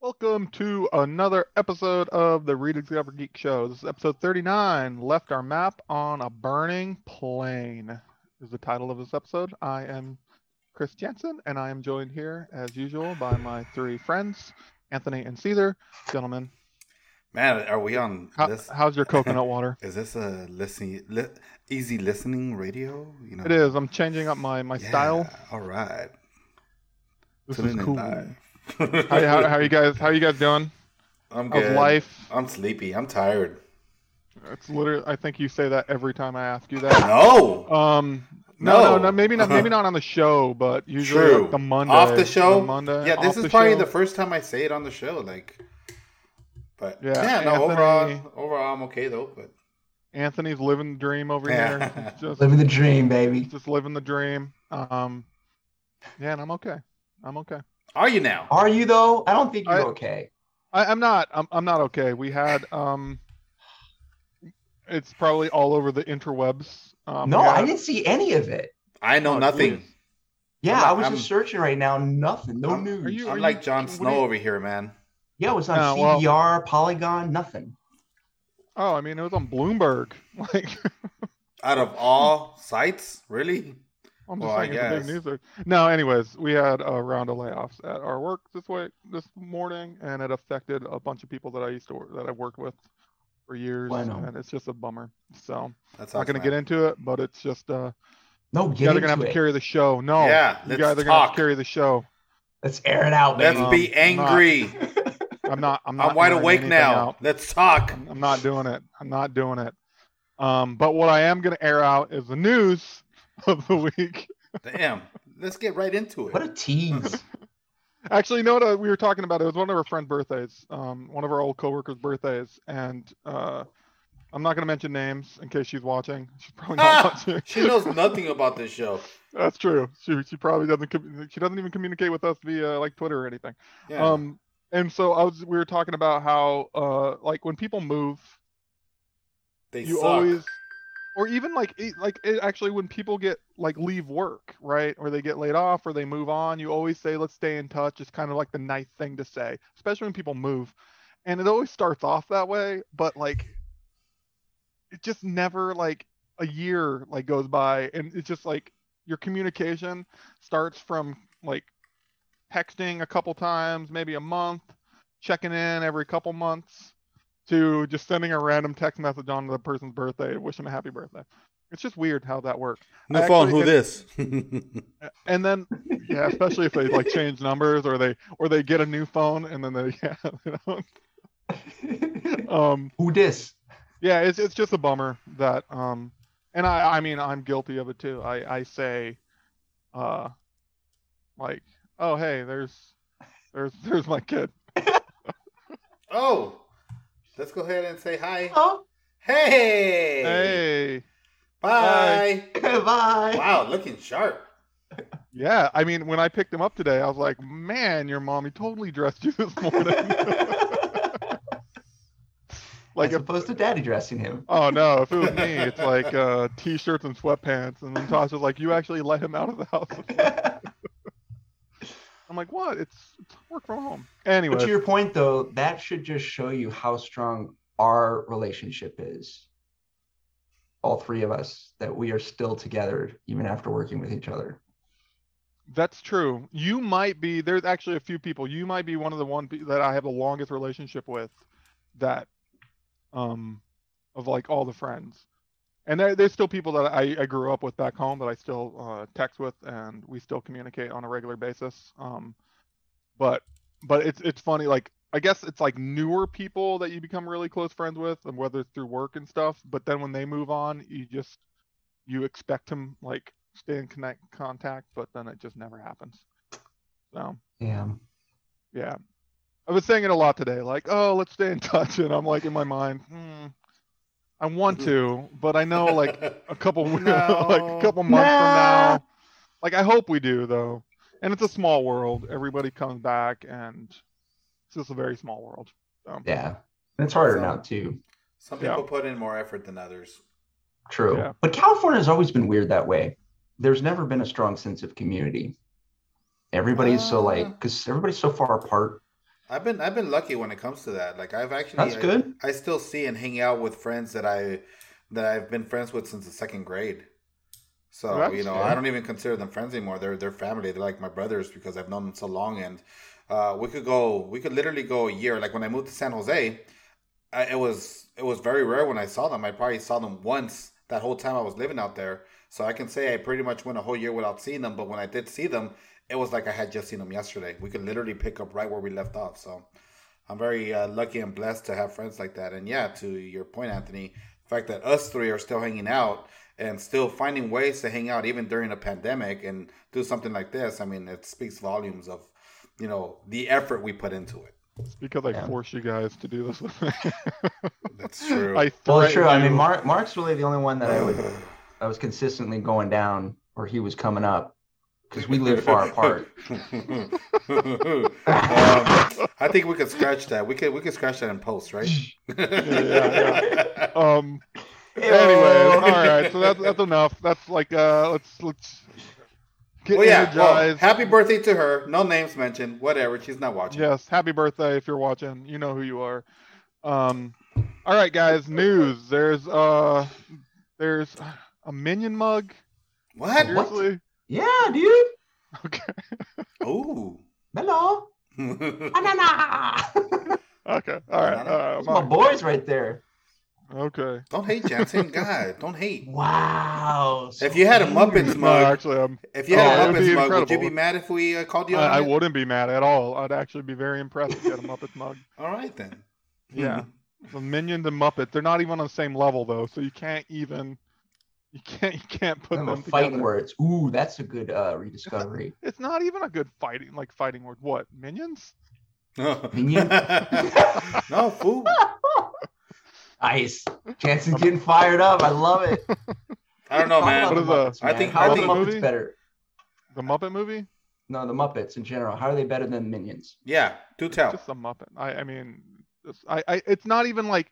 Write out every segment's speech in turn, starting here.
Welcome to another episode of the Rediscover Geek Show. This is episode 39. Left our map on a burning plane is the title of this episode. I am Chris Jensen, and I am joined here, as usual, by my three friends, Anthony and Caesar. Gentlemen, Man, are we on how, this? how's your coconut water? Is this a listening, li- easy listening radio? You know, It is. I'm changing up my, my Yeah, style. All right. This Tuning is cool. live. How, how, how you guys? How you guys doing? I'm How's good. life? I'm sleepy. I'm tired. It's literally. I think you say that every time I ask you that. No. Um, no, no, No. no, maybe not. Maybe not on the show, but usually True. like the Monday off the show. the Monday. yeah, this is the probably show. the first time I say it on the show. Like, but Yeah, yeah, no. Anthony- Overall, overall, I'm okay though. But Anthony's living the dream over Yeah. here. Just, Living the dream, baby. just living the dream. Um, yeah, and I'm okay. I'm okay. Are you now? Are you though? I don't think you're I- okay. I, I'm not. I'm, I'm not okay. We had um, it's probably all over the interwebs. Um, no, we I didn't see any of it. I know Oh, nothing. geez. Yeah, I'm- I was I'm- just searching right now. Nothing. No I'm- news. are you- I'm are like Jon Snow you- over here, man. yeah, it was on Oh, well- CBR, Polygon, nothing. Oh, I mean, it was on Bloomberg. Like, Out of all sites, really? I'm just Well, I saying it's a big news. story. No, anyways, we had a round of layoffs at our work this way this morning, and it affected a bunch of people that I used to work, that I've worked with for years, Bueno. and it's just a bummer. So That's I'm not gonna get into it, but it's just uh, No, you guys are into gonna have to carry the show. No, Yeah, you guys are gonna have to carry the show. Let's air it out, Let's. Um, be angry. I'm not. I'm not. I'm wide awake now. out. Let's talk. I'm, I'm not doing it. I'm not doing it. Um, but what I am gonna air out is the news of the week. Damn. Let's get right into it. what a tease. Actually, you know what uh, we were talking about? It was one of our friend birthdays, um, one of our old coworkers' birthdays, and uh, I'm not going to mention names in case she's watching. She's probably not Ah, watching. she knows nothing about this show. That's true. She she probably doesn't. She doesn't even communicate with us via like Twitter or anything. Yeah. Um, and so I was. We were talking about how uh, like when people move, they you suck. always or even like like it, actually when people get like leave work right or they get laid off or they move on you always say let's stay in touch it's kind of like the nice thing to say especially when people move and it always starts off that way but like it just never like a year like goes by and it's just like your communication starts from like texting a couple times maybe a month checking in every couple months to just sending a random text message on the person's birthday to wish them a happy birthday. It's just weird how that works. No I phone. Who this? And then, yeah, especially if they like change numbers or they or they get a new phone and then they yeah, you know, um, Who dis? yeah, it's it's just a bummer that um, and I I mean I'm guilty of it too. I I say, uh, like oh hey there's there's there's my kid. oh, let's go ahead and say hi. Oh, Hey. Hey. Bye. bye. Wow, looking sharp. Yeah, I mean, when I picked him up today, I was like, "Man, your mommy totally dressed you this morning." like, As if, opposed to daddy dressing him. oh no, if it was me, it's like uh, t-shirts and sweatpants, and then Tasha's like, "You actually let him out of the house." I'm like, "What? It's, it's work from home." But Anyway, to your point, though, that should just show you how strong our relationship is. All three of us, that we are still together even after working with each other. that's true. You might be. There's actually a few people. You might be one of the one that I have the longest relationship with. That, um, of like all the friends. And there, there's still people that I, I grew up with back home that I still uh, text with, and we still communicate on a regular basis. Um, but but it's it's funny, like I guess it's like newer people that you become really close friends with, and whether it's through work and stuff. But then when they move on, you just you expect them like stay in connect contact, but then it just never happens. So Yeah. yeah. I was saying it a lot today, like, oh, let's stay in touch. And I'm like in my mind, hmm, I want to, but I know like a couple like a couple months from now. Like I hope we do though. And it's a small world. Everybody comes back and it's just a very small world. So Yeah. And it's harder So- now too. Some Yeah. people put in more effort than others. True. Yeah. But California has always been weird that way. There's never been a strong sense of community. Everybody's so like, Uh. because everybody's so far apart. I've been I've been lucky when it comes to that. Like I've actually That's I, good. I still see and hang out with friends that I that I've been friends with since the second grade. So That's you know, good. I don't even consider them friends anymore. They're they're family. They're like my brothers because I've known them so long. And uh, we could go, we could literally go a year. Like when I moved to San Jose, I, it was it was very rare when I saw them. I probably saw them once that whole time I was living out there. So I can say I pretty much went a whole year without seeing them. But when I did see them, it was like I had just seen them yesterday. We could literally pick up right where we left off. So I'm very uh, lucky and blessed to have friends like that. And yeah, to your point, Anthony, the fact that us three are still hanging out and still finding ways to hang out even during a pandemic and do something like this, I mean, it speaks volumes of you know the effort we put into it. It's because I Yeah. force you guys to do this with me. That's true. I Well, threaten true. I mean. Mark Mark's really the only one that I would I was consistently going down, or he was coming up, because we live far apart. um, I think we could scratch that. We could we could scratch that in post, right? yeah, Um. Ew. Anyways, all right. So that's that's enough. That's like uh. Let's let's get Well, yeah. Well, happy birthday to her. No names mentioned. Whatever. She's not watching. Yes, happy birthday if you're watching. You know who you are. Um, all right, guys. News. There's uh, there's a minion mug. What? What? Seriously? Yeah, dude. Okay. Ooh. Hello. Don't Banana. Okay. All right. Uh, my Mark. boys right there. okay. Don't hate Jansen. God, don't hate. Wow. If you had a angry. Muppets No, mug, actually, I'm. if you had Oh, a Muppets be mug, would you incredible. be mad if we uh, called you on I, I it? wouldn't be mad at all. I'd actually be very impressed if you had a Muppets mug. All right then. Yeah. The Minions and Muppets. They're not even on the same level though, so you can't even. You can't. You can't put Them them fighting together. words. Ooh, that's a good uh, rediscovery. It's not even a good fighting like fighting word. What minions? Minion? no, fool. nice. Jansen's getting fired up. I love it. I don't know, man. about the Muppets, I man. think- how I are think- the Muppets movie? better? The Muppet movie? No, the Muppets in general. How are they better than Minions? Yeah, do tell. Just a Muppet. I. I mean, it's- I. I. It's not even like.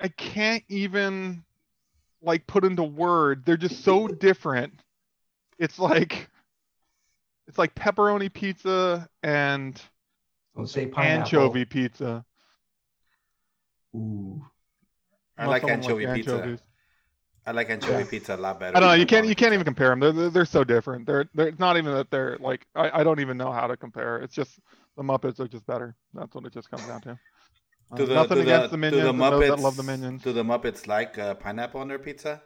I can't even, like, put into word. They're just so different. It's like. It's like pepperoni pizza and Don't say pineapple. anchovy pizza. Ooh. I like anchovy likes pizza. anchovies. I like anchovy Yeah. pizza a lot better. I don't know. You can't. You can't even compare them. They're, they're they're so different. They're they're it's not even that they're like I, I don't even know how to compare. It's just the Muppets are just better. That's what it just comes down to. Uh, Do the, nothing do against the, the do minions. the Muppets that love the minions. Do the Muppets like uh, pineapple on their pizza?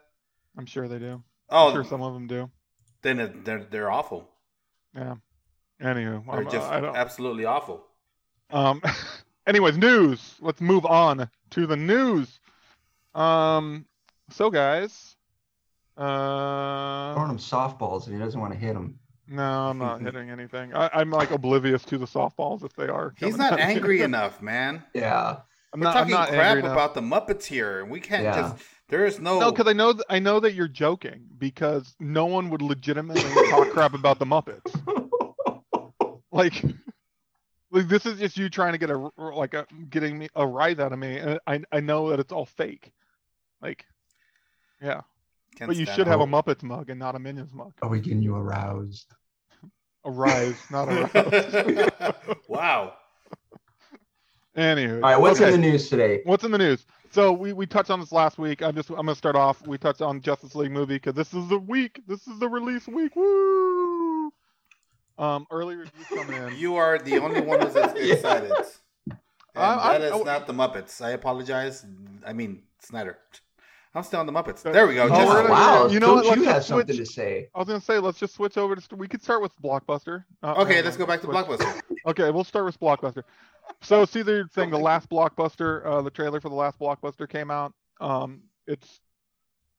I'm sure they do. Oh, I'm sure some of them do. then it, they're they're awful. Yeah. Anywho, They're I'm- just I don't. absolutely awful. Um. anyways, news. Let's move on to the news. Um. So guys. Uh. Throwing him softballs and he doesn't want to hit them. No, I'm not hitting anything. I, I'm like oblivious to the softballs if they are. He's not angry enough, man. Yeah. I'm We're not, I'm talking not crap angry about the Muppets here, and we can't Yeah. just. There is no. No, because I know th- I know that you're joking because no one would legitimately talk crap about the Muppets. Like, like this is just you trying to get a like a getting me a rise out of me, and I I know that it's all fake. Like, yeah, can't but you should it. have a oh. Muppets mug and not a Minions mug. Are we getting you aroused? A rise, not a rise. wow. Anywho, All right, what's okay. in the news today? What's in the news? So we, we touched on this last week. I'm just I'm gonna start off. We touched on Justice League movie because this is the week. This is the release week. Woo! Um, early reviews coming in. You are the only one that's ex- Yeah. excited. And I- that I- is not the Muppets. I apologize. I mean Snyder. I'm still on the Muppets. Uh, There we go. Oh, Just- gonna- wow. you know Don't what, you have just something switch- to say? I was gonna say let's just switch over to. We could start with Blockbuster. Uh, okay, hang let's go back to switch. Blockbuster. Okay, we'll start with Blockbuster. So see the thing, the last Blockbuster, uh, the trailer for the last Blockbuster came out. Um, it's.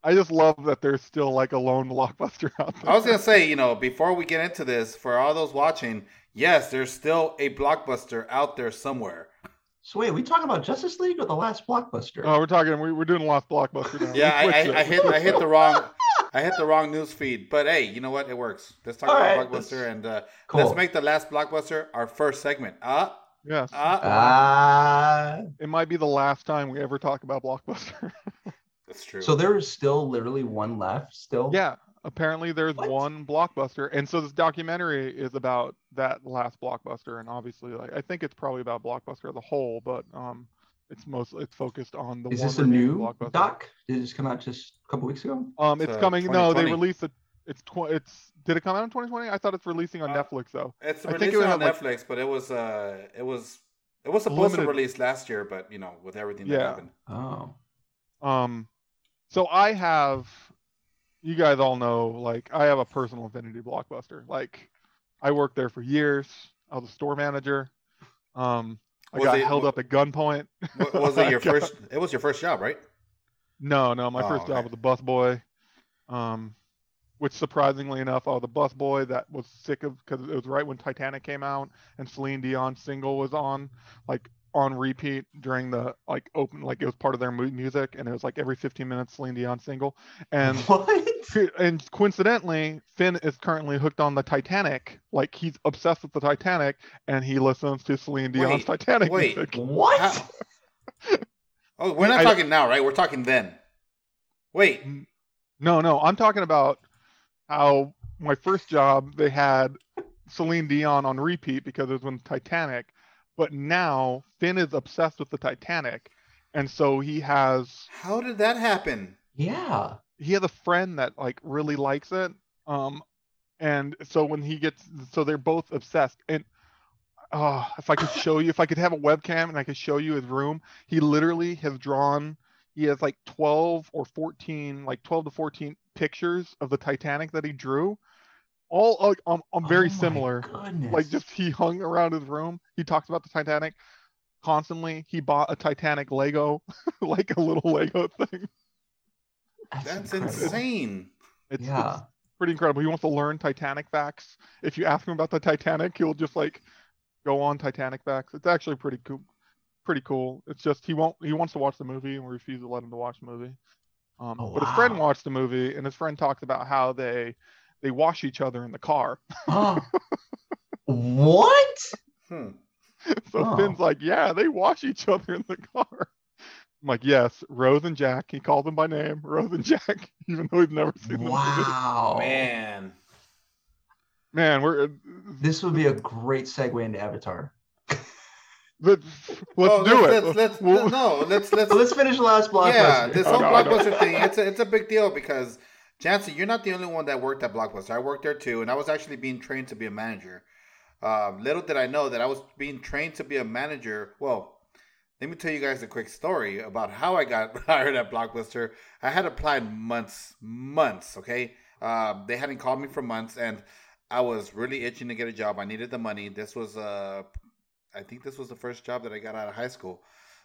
I just love that there's still like a lone Blockbuster out there. I was gonna say, you know, before we get into this, for all those watching, yes, there's still a blockbuster out there somewhere. So wait, we talking about Justice League or the last blockbuster? Oh, we're talking. We, we're doing last Blockbuster now. Yeah, I, I. I hit I hit the wrong I hit the wrong news feed. But hey, you know what? It works. Let's talk All about right, blockbuster and uh, cool. let's make the last blockbuster our first segment. Ah, Yes. ah, Ah, It might be the last time we ever talk about Blockbuster. that's true. so there is still literally one left. Still. yeah. Apparently there's What? one blockbuster, and so this documentary is about that last blockbuster, and obviously, like I think it's probably about blockbuster as a whole, but um, it's mostly it's focused on the Is one this a new blockbuster. doc? Did it just come out just a couple weeks ago? Um, it's It's, uh, coming. No, they released it. It's tw- it's did it come out in 2020? I thought it's releasing on Uh, Netflix though. It's I think it would on have, like- Netflix, but it was uh, it was it was supposed to release last year, but you know, with everything that Yeah. happened. Oh. Um, so I have, you guys all know, like I have a personal affinity Blockbuster. Like, I worked there for years. I was a store manager. Um, I Was got it- held wa- up at gunpoint. Wa- Was it your first? It was your first job, right? No, no. My Oh, first okay. job was a busboy. Um, which surprisingly enough, I was a busboy that was sick of because it was right when Titanic came out and Celine Dion single was on, like on repeat during the like open, like it was part of their mu- music, and it was like every 15 minutes Celine Dion single, and what? and coincidentally, Finn is currently hooked on the Titanic. Like he's obsessed with the Titanic, and he listens to Celine Dion's Wait, Titanic wait. music. What? Oh, we're not I- talking now, right? We're talking then. Wait, No, no, I'm talking about how my first job they had Celine Dion on repeat because it was when Titanic, but now Finn is obsessed with the Titanic, and so he has how did that happen? Yeah. he has a friend that like really likes it um and so when he gets so they're both obsessed and oh if i could show you if i could have a webcam and i could show you his room he literally has drawn he has like 12 or 14 like 12 to 14 pictures of the titanic that he drew all like um, um, very Oh similar Goodness. like just he hung around his room he talks about the titanic constantly he bought a titanic lego like a little lego thing That's incredible. insane. it's, Yeah. it's pretty incredible. He wants to learn Titanic facts. If you ask him about the Titanic, he'll just like go on Titanic facts. It's actually pretty cool. Pretty cool. It's just he won't. He wants to watch the movie, and we refuse to let him to watch the movie. Um, Oh, But his friend watched the movie, and his friend talks about how they they wash each other in the car. Oh. what? Hmm. so Oh. Finn's like, yeah, they wash each other in the car. I'm like, yes, Rose and Jack. He called them by name, Rose and Jack, even though he's never seen them. Wow. Man, Man, we're uh, This would be a great segue into Avatar. let's, let's Oh, do let's, it. Let's, let's We'll- no, let's let's let's finish the last blockbuster. yeah. This Oh, whole no, I know. blockbuster thing, it's a it's a big deal because Jansen, you're not the only one that worked at Blockbuster. I worked there too, and I was actually being trained to be a manager. Um, little did I know that I was being trained to be a manager. Well, let me tell you guys a quick story about how I got hired at Blockbuster. I had applied months, months. Okay, uh, they hadn't called me for months, and I was really itching to get a job. I needed the money. This was, uh, I think, this was the first job that I got out of high school.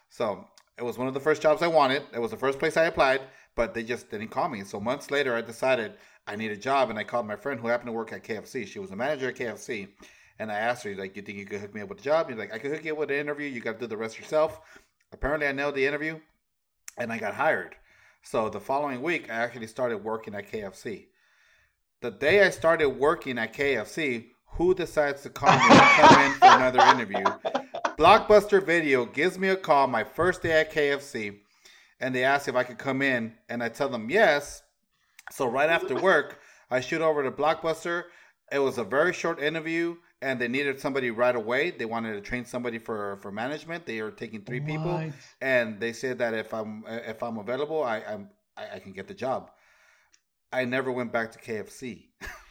So it was one of the first jobs I wanted. It was the first place I applied, but they just didn't call me. So months later, I decided I need a job, and I called my friend who happened to work at KFC. She was a manager at KFC, and I asked her, like, "You think you could hook me up with a job?" He's like, "I could hook you up with an interview. You got to do the rest yourself." Apparently, I nailed the interview, and I got hired. So the following week, I actually started working at KFC. The day I started working at KFC, who decides to call me to come in for another interview? Blockbuster Video gives me a call my first day at KFC, and they ask if I could come in, and I tell them yes. So right after work, I shoot over to Blockbuster. It was a very short interview, and they needed somebody right away. They wanted to train somebody for for management. They are taking three people, and they said that if I'm if I'm available, I I'm, I, I can get the job. I never went back to KFC.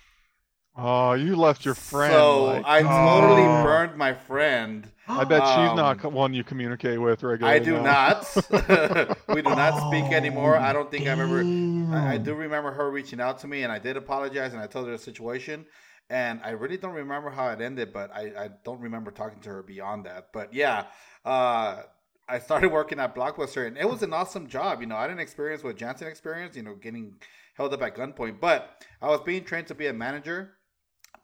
Oh, you left your friend. So like- I totally Oh. burned my friend. I bet she's Um, not one you communicate with regularly. I do now. not. we do not speak anymore. I don't think I've ever. I, I do remember her reaching out to me, and I did apologize, and I told her the situation. And I really don't remember how it ended, but I, I don't remember talking to her beyond that. But yeah, uh, I started working at Blockbuster, and it was an awesome job. You know, I didn't experience what Jansen experienced. You know, getting held up at gunpoint, but I was being trained to be a manager.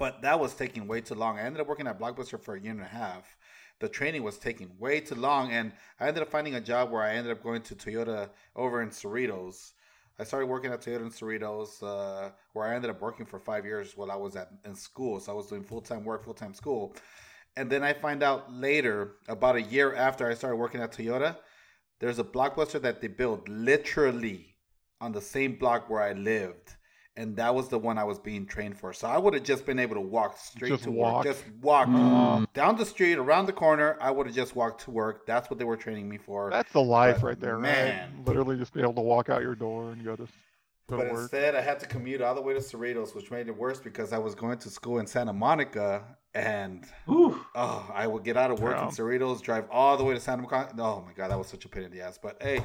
But that was taking way too long. I ended up working at Blockbuster for a year and a half. The training was taking way too long, and I ended up finding a job where I ended up going to Toyota over in Cerritos. I started working at Toyota in Cerritos, uh, where I ended up working for five years while I was at in school. So I was doing full time work, full time school, and then I find out later, about a year after I started working at Toyota, there's a blockbuster that they built literally on the same block where I lived. And that was the one I was being trained for. So I would have just been able to walk straight Just to walk. work, just walk Mm. down the street, around the corner. I would have just walked to work. That's what they were training me for. That's the life But, right there, man. right? Literally just be able to walk out your door and go to, go But to work. instead, I had to commute all the way to Cerritos, which made it worse because I was going to school in Santa Monica, and Ooh. oh, I would get out of work in Cerritos, drive all the way to Santa Monica. Oh my god, that was such a pain in the ass. But hey,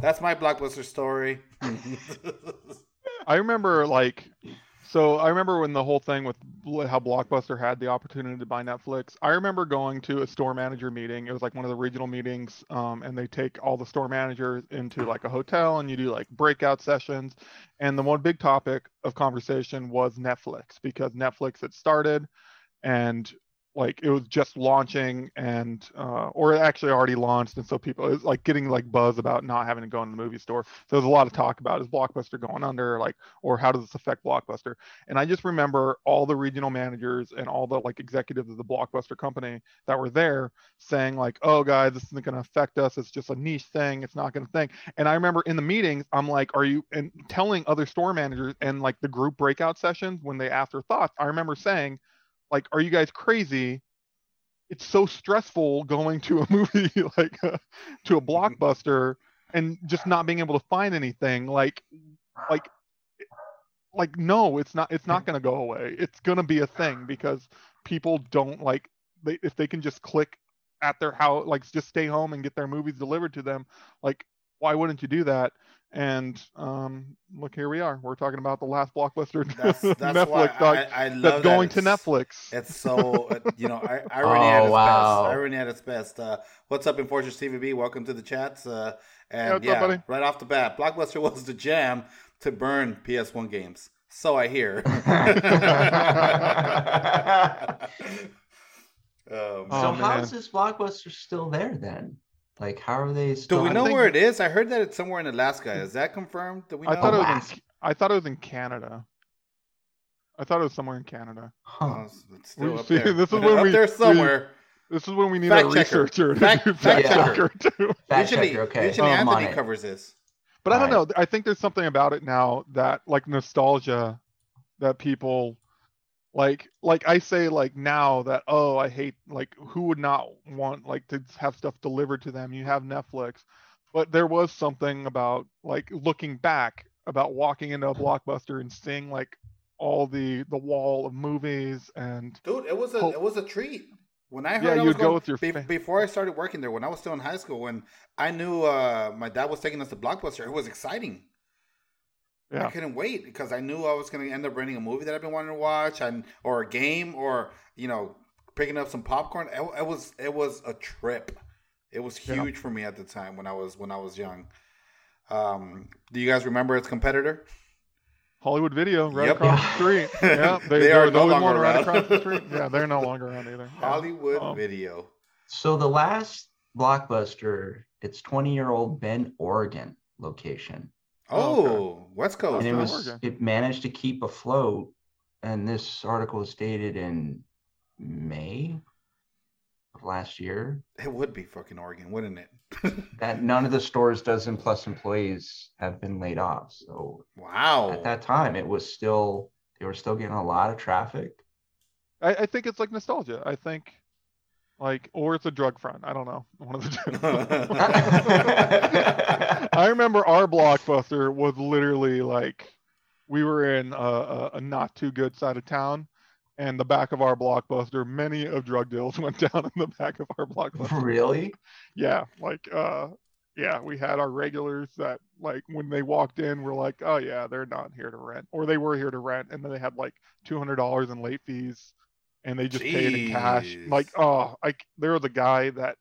that's my blockbuster story. I remember like, so I remember when the whole thing with how Blockbuster had the opportunity to buy Netflix. I remember going to a store manager meeting. It was like one of the regional meetings, um, and they take all the store managers into like a hotel, and you do like breakout sessions. And the one big topic of conversation was Netflix because Netflix had started, and like it was just launching and uh, or actually already launched and so people it was like getting like buzz about not having to go in the movie store. So there's a lot of talk about is blockbuster going under like or how does this affect blockbuster? And i just remember all the regional managers and all the like executives of the blockbuster company that were there saying like oh guys this isn't going to affect us. It's just a niche thing. It's not going to think and i remember in the meetings i'm like are you and telling other store managers and like the group breakout sessions when they asked their thoughts i remember saying like are you guys crazy? It's so stressful going to a movie like uh, to a blockbuster and just not being able to find anything like like like no it's not it's not going to go away. It's going to be a thing because people don't like they if they can just click at their house like just stay home and get their movies delivered to them like why wouldn't you do that and um look here we are we're talking about the last blockbuster That's that's why netflix I, I love that's that going to it's- netflix It's so uh, you know, I, irony Oh, at its wow. best. Irony at its best. Uh, what's up, Enforcers TVB? Welcome to the chats. Uh, and what's yeah, up, buddy? right off the bat, Blockbuster was the jam to burn PS1 games. So I hear. Um, so Oh, how man. is this blockbuster still there then? Like, how are they do still? we know think- where it is? I heard that it's somewhere in Alaska. Is that confirmed? Do we know? I thought it was in, I thought it was in Canada. I thought it was somewhere in Canada. Huh. Oh, it's- it's still We- up see, there. this is when up we- there we- somewhere. This is when we need Fact a checker. researcher Fact- do fact fact checker. checker too. Fact usually, checker, okay. usually Oh, Anthony covers this. But I don't Right. know. I think there's something about it now that like nostalgia that people like like I say like now that oh I hate like who would not want like to have stuff delivered to them. You have Netflix. But there was something about like looking back about walking into a blockbuster and seeing like all the the wall of movies and Dude, it was a it was a treat. When I heard Yeah, I was would go going, with your be- before I started working there, when I was still in high school, when I knew uh, my dad was taking us to Blockbuster, it was exciting. I couldn't wait because I knew I was going to end up renting a movie that I've been wanting to watch, and or a game, or you know, picking up some popcorn. It, it was it was a trip. It was Yeah. huge for me at the time when I was when I was young. Um, do you guys remember its competitor? Hollywood Video right Yep. across the street. Yeah, They there are was no longer one right around. across the street. Yeah, they're no longer around either. Yeah. Hollywood Um, Video. So the last blockbuster, it's 20 year old Bend Oregon location. Oh, okay. Oh, West Coast. and it was Oregon. it managed to keep afloat. And this article is dated in May of last year. It would be fucking Oregon, wouldn't it? That none of the stores dozen plus employees have been laid off. So wow. at that time it was still they were still getting a lot of traffic. I, I think it's like nostalgia. I think like or it's a drug front. I don't know. One of the two. I remember our blockbuster was literally like we were in a, a, a not too good side of town and the back of our blockbuster many of drug deals went down in the back of our blockbuster really? yeah like uh yeah we had our regulars that like when they walked in we're like oh yeah they're not here to rent or they were here to rent and then they had like $200 in late fees and they just paid in cash like oh like there was a guy that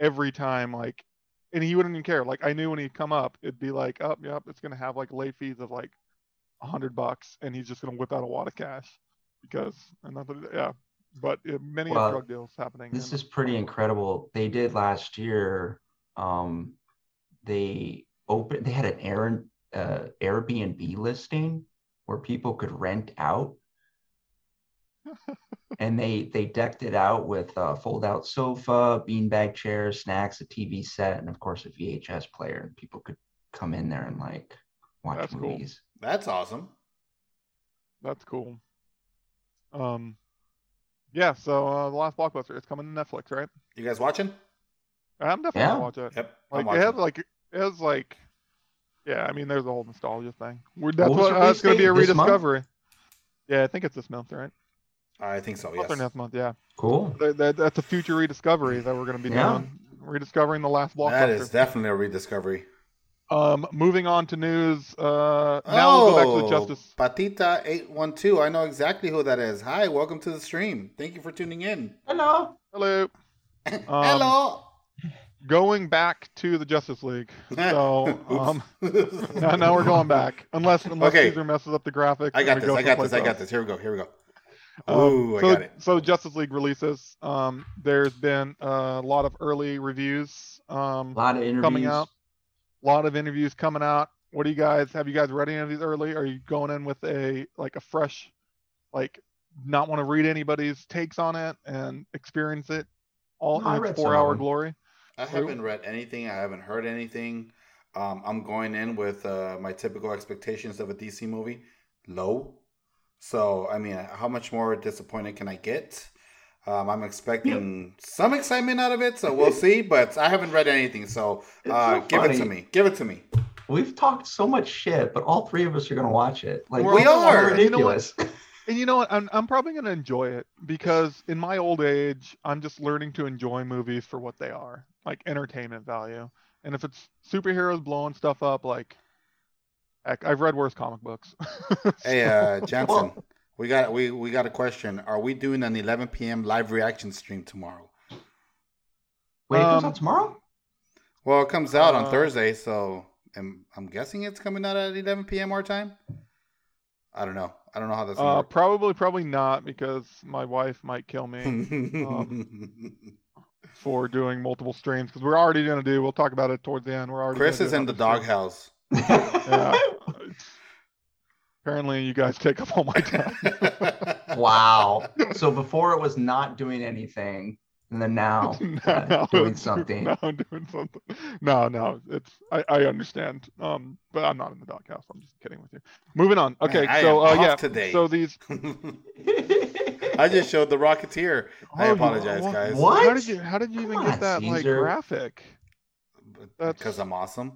every time like and he wouldn't even care like i knew when he'd come up it'd be like oh yep it's gonna have like late fees of like a hundred bucks and he's just gonna whip out a wad of cash because and that's yeah but uh, many Well, drug deals happening This in- is pretty incredible. They did last year. Um, they opened. They had an Air, uh, Airbnb listing where people could rent out, and they they decked it out with a fold-out sofa, beanbag chairs, snacks, a TV set, and of course a VHS player. And people could come in there and like watch That's cool. movies. That's awesome. That's cool. Um, yeah. So uh, the last blockbuster is coming to Netflix, right? You guys watching? I'm definitely Yeah. gonna watch it. Yep. I'm Like it has like it has like, yeah. I mean, there's a whole nostalgia thing. We're, that's What what uh, it's gonna be a release month? rediscovery. Yeah, I think it's this month, right? I think so. Month or Yes. next month, yeah. Cool. That, that, that's a future rediscovery that we're gonna be Yeah. doing. Rediscovering the last blockbuster. That is definitely a rediscovery. Um, moving on to news. Uh, now we'll go back to the Justice. Patita eight one two. I know exactly who that is. Hi, welcome to the stream. Thank you for tuning in. Hello. Hello. Um, Hello. Going back to the Justice League. So, um, now, now we're going back, unless unless Okay. Caesar messes up the graphics. I got we this. go I got someplace this. I got this. Here we go. Here we go. Um, Ooh, I so, got it. so Justice League releases. Um, there's been a lot of early reviews. Um, A lot of interviews. coming out. A lot of interviews coming out. What do you guys have? You guys read any of these early? Are you going in with a like a fresh, like not want to read anybody's takes on it and experience it all No, I in read its four-hour glory? I haven't read anything. I haven't heard anything. Um, I'm going in with uh, my typical expectations of a DC movie, low. So, I mean, how much more disappointed can I get? Um, I'm expecting some excitement out of it, so we'll see. But I haven't read anything, so uh, so give it to me. Give it to me. We've talked so much shit, but all three of us are gonna watch it. Like We it's so are. You know ridiculous. And you know what? I'm I'm probably gonna enjoy it because in my old age, I'm just learning to enjoy movies for what they are, like entertainment value. And if it's superheroes blowing stuff up, like, heck, I've read worse comic books. Hey, uh, Jansen, we got we we got a question. Are we doing an 11 p.m. live reaction stream tomorrow? Wait, it comes Um, out tomorrow? Well, it comes out on Uh, Thursday, so I'm, I'm guessing it's coming out at 11 p.m. our time. I don't know. I don't know how that's uh, gonna probably, probably not because my wife might kill me work. for doing multiple streams because we're already gonna do. We'll talk about it towards the end. We're already. Chris is in the another stream. doghouse. Yeah. Apparently, you guys take up all my time. wow. So before it was not doing anything, and then now uh, now doing something. Now I'm doing something. No, no, it's I, I understand. Um, but I'm not in the doghouse. I'm just kidding with you. Moving on. Man, Okay, I so am uh, yeah. today. So these. I just showed the Rocketeer. I Oh, you- apologize, what- guys. What? How did you How did you Come even on, get that like graphic? That's- Because I'm awesome.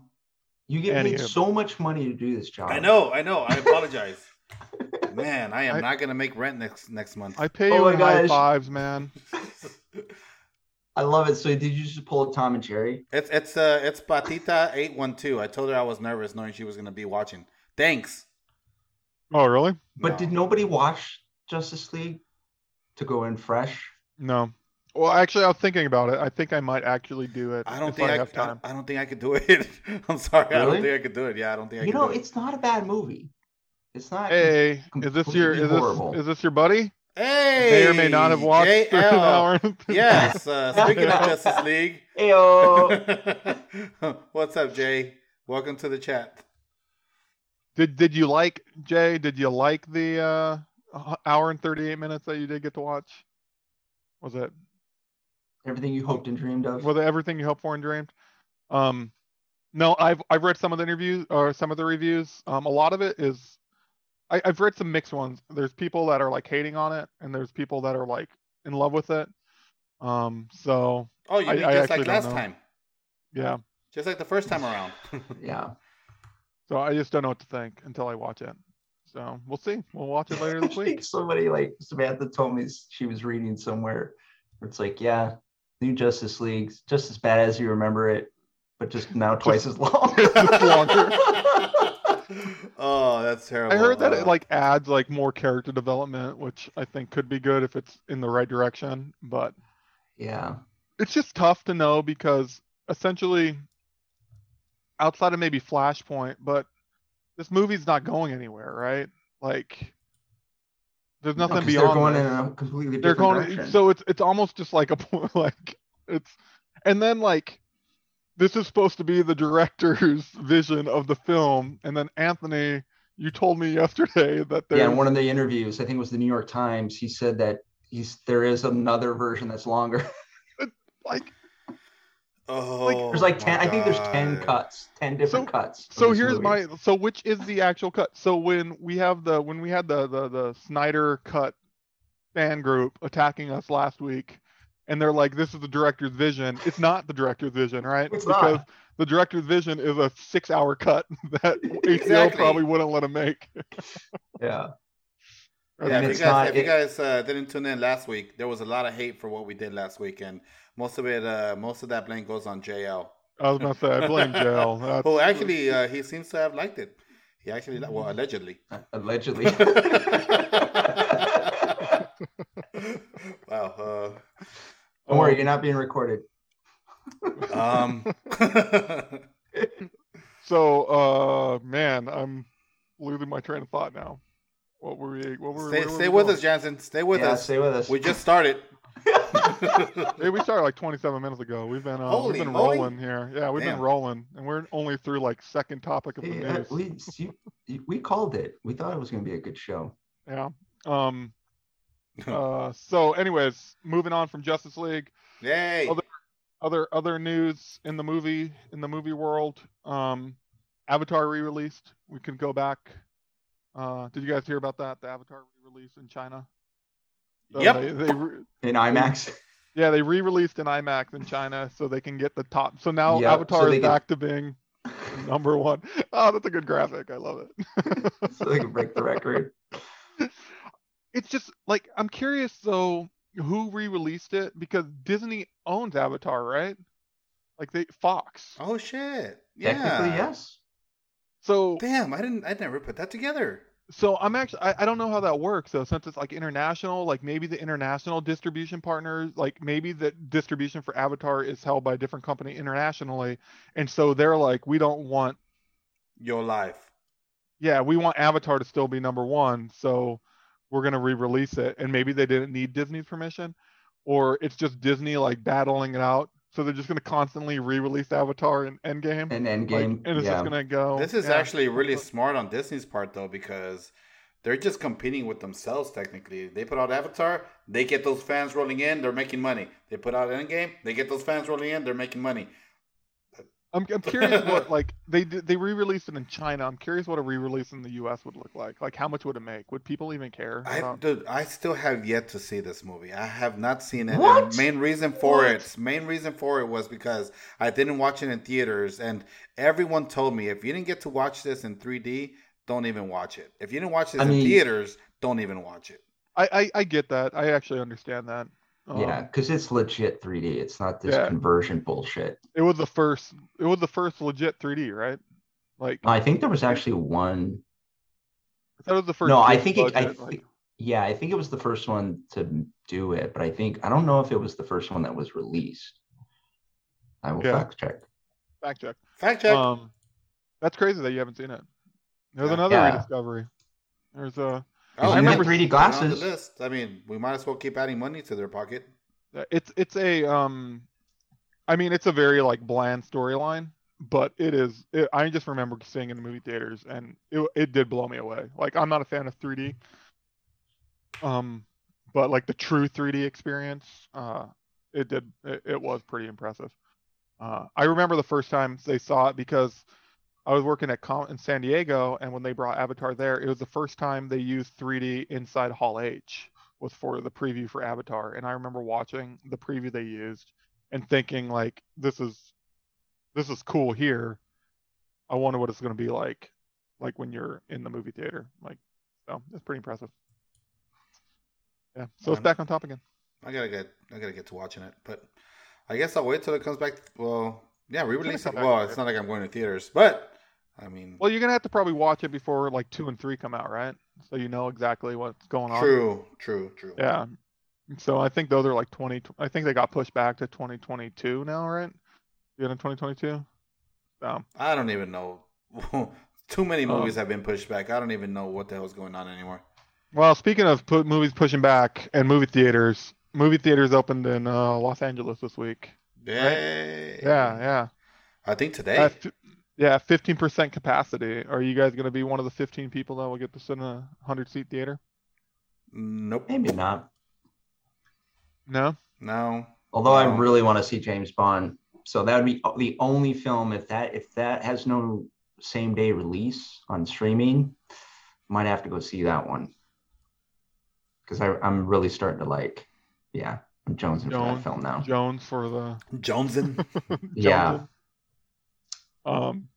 You get paid so much money to do this job. I know. I know. I apologize. Man, I am I- not gonna make rent next next month. I pay Oh you my in high fives, man. I love it. So did you just pull a Tom and Jerry? It's it's uh it's Patita eight one two. I told her I was nervous knowing she was gonna be watching. Thanks. Oh, really? But No. did nobody watch Justice League to go in fresh? No. Well, actually, I was thinking about it. I think I might actually do it. I don't think I, have I, time. I don't think I could do it. I'm sorry. I don't Really? think I could do it. Yeah, I don't think I You could know, do it. it's not a bad movie. It's not. Hey, is this your completely is this is this your buddy? Hey, May or may not have watched an hour. Yes. Uh, speaking of Justice League, Ayo. what's up, Jay? Welcome to the chat. Did did you like Jay? Did you like the uh hour and thirty eight minutes that you did get to watch? Was it Everything you hoped and dreamed of. was it everything you hoped for and dreamed? Um, no, I've I've read some of the interviews or some of the reviews. Um, a lot of it is I, I've read some mixed ones. There's people that are like hating on it, and there's people that are like in love with it. Um, so Oh, you I- mean I just actually like last know. time, yeah, just like the first time around. yeah. so I just don't know what to think until I watch it. So we'll see. We'll watch it later this week. somebody like Samantha told me she was reading somewhere. It's like, yeah, new Justice League's just as bad as you remember it, but just now twice as long. Just longer. oh, that's terrible. I heard that it like adds like more character development, which I think could be good if it's in the right direction. But yeah. it's just tough to know because essentially, outside of maybe Flashpoint, but this movie's not going anywhere, right? Like, there's No, beyond. They're going this. in a completely they're different going direction. so it's it's almost just like a like it's and then like this is supposed to be the director's vision of the film and then anthony you told me yesterday that there's yeah, in one of the interviews, I think it was the New York Times, he said that he's there is another version that's longer. like Oh, There's like ten. I think there's ten cuts, ten different So- cuts. So here's movie. my so which is the actual cut? So when we have the when we had the the the Snyder cut fan group attacking us last week and they're like this is the director's vision. It's not the director's vision, right? It's because not. the director's vision is a 6-hour cut that HBO Exactly. probably wouldn't let him make. Yeah. Yeah, And if you guys, not- if you guys uh, didn't tune in last week, there was a lot of hate for what we did last week, and most of it, uh, most of that blame goes on JL. I was gonna say I blame JL. That's, Who actually, uh, he seems to have liked it. He actually, well, allegedly. Allegedly. wow. Uh, Don't worry, you're not being recorded. um. So uh man, I'm losing my train of thought now. What were we what were stay where were stay we with going? us, Jansen. Stay with yeah, us. stay with us. We just started. Hey, we started like 27 minutes ago. We've been uh, we've been moly. rolling here. Yeah, we've Damn. been rolling, and we're only through like second topic of the Hey, news. we you, you- we called it. We thought it was going to be a good show. Yeah. Um. Uh. So, anyways, moving on from Justice League. Yay! Other- Other other news in the movie in the movie world. Um, Avatar re-released. We can go back. Uh, did you guys hear about that? The Avatar re-release in China. So Yep. They, they re- In IMAX. yeah, they re-released in IMAX in China so they can get the top. So now Yep, Avatar they is can- back to being number one. Oh, that's a good graphic. I love it. so they can break the record. it's just like I'm curious though who re-released it because Disney owns Avatar, right? Like they Fox. oh shit! Yeah. Technically, yes. So Damn, I didn't. I never put that together. So I'm actually I, I don't know how that works though since it's like international like maybe the international distribution partners like maybe the distribution for Avatar is held by a different company internationally and so they're like we don't want Your life. yeah, we want Avatar to still be number one, so we're gonna re-release it. And maybe they didn't need Disney's permission, or it's just Disney like battling it out. So they're just gonna constantly re-release Avatar in Endgame, And like, Endgame. and it's yeah. just gonna go. This is yeah. actually really smart on Disney's part though, because they're just competing with themselves technically. They put out Avatar, they get those fans rolling in, they're making money. They put out Endgame, they get those fans rolling in, they're making money. I'm, I'm curious what like they they re-released it in China. I'm curious what a re-release in the U.S. would look like. Like how much would it make? Would people even care? I about- dude, I still have yet to see this movie. I have not seen it. What? And main reason for What? it, main reason for it was because I didn't watch it in theaters, and everyone told me if you didn't get to watch this in 3D, don't even watch it. If you didn't watch this I in mean- theaters, don't even watch it. I, I I get that. I actually understand that. Um, yeah, because it's legit 3D. It's not this Yeah. conversion bullshit. It was the first. It was the first legit 3D, right? Like I think there was actually one. that was the first. No, I big think it, I budget, like- yeah, I think it was the first one to do it, but I think I don't know if it was the first one that was released. I will Okay. fact check. fact check. Fact check. Um, that's crazy that you haven't seen it. There's Yeah. another Yeah. rediscovery. There's a. Oh, I remember had 3D put it on the glasses. list. I mean, we might as well keep adding money to their pocket. It's it's a um, I mean it's a very like bland storyline, but it is. It, I just remember seeing in the movie theaters, and it it did blow me away. Like I'm not a fan of 3D. Um, but like the true 3D experience, uh, it did. It, it was pretty impressive. Uh, I remember the first time they saw it because I was working at Com- in San Diego, and when they brought Avatar there, it was the first time they used 3D inside Hall H was for the preview for Avatar, and I remember watching the preview they used and thinking like, this is this is cool here. I wonder what it's going to be like, like when you're in the movie theater. Like, so it's pretty impressive. Yeah, so it's back on top again. I gotta get, I gotta get to watching it, but I guess I'll wait till it comes back. Well, yeah, re-release it. Well, it's not like I'm going to theaters, but I mean, Well, you're gonna have to probably watch it before like two and three come out, right? So you know exactly what's going on. true, true, true. Yeah. So I think those are like 20. I think they got pushed back to 2022 now, right? The end of 2022. So I don't even know. Too many Oh. movies have been pushed back. I don't even know what the hell's going on anymore. Well, speaking of put movies pushing back and movie theaters, movie theaters opened in uh, Los Angeles this week. Yay. Yeah, yeah. I think today. F- yeah, 15% capacity. Are you guys going to be one of the 15 people that will get to sit in a 100 seat theater? nope. Maybe not. No. No. Although I really want to see James Bond So that would be the only film if that if that has no same day release on streaming, might have to go see that one. Because I I'm really starting to like, yeah, I'm jonesing for Jones- that film now. Jones for the Jonesin. Yeah. Um,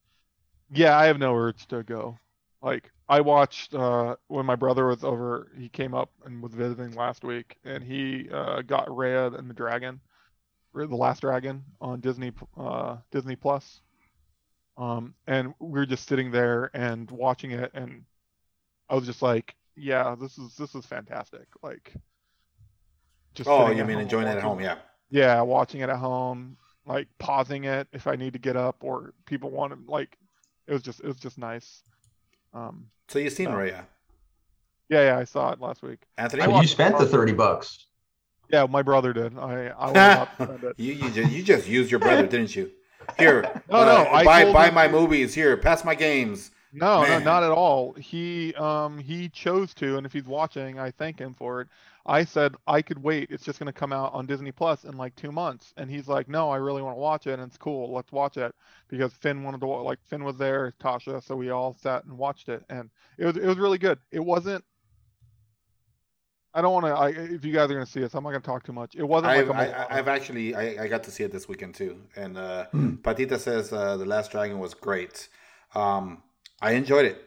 yeah, I have no urge to go. Like I watched uh when my brother was over, he came up and was visiting last week, and he uh got Raya and the Dragon, the Last Dragon on Disney uh Disney Plus. Um, and we were just sitting there and watching it, and I was just like, yeah, this is this is fantastic. Like, just oh, you mean enjoying it at home? Yeah. yeah, watching it at home, like pausing it if I need to get up or people want to like it was just it was just nice. Um So you've seen No. Raya, yeah, yeah, I saw it last week. Anthony? I But watched you spent the 30 bucks. Yeah, my brother did. I I was not spend it. you you just, you just used your brother, didn't you? Here, No, uh, no, I buy buy him my movies. Here, pass my games. No, Man. no, not at all. He um he chose to, and if he's watching, I thank him for it. I said I could wait. It's just gonna come out on Disney Plus in like two months, and he's like, no, I really want to watch it, and it's cool. Let's watch it because Finn wanted to like Finn was there, Tasha, so we all sat and watched it, and it was it was really good. It wasn't. I don't want to. I if you guys are gonna see it, so I'm not gonna talk too much. It wasn't I've, like a I, Moana. I've actually I, I got to see it this weekend too, and uh, Hmm. Patita says uh, the Last Dragon was great. Um, I enjoyed it.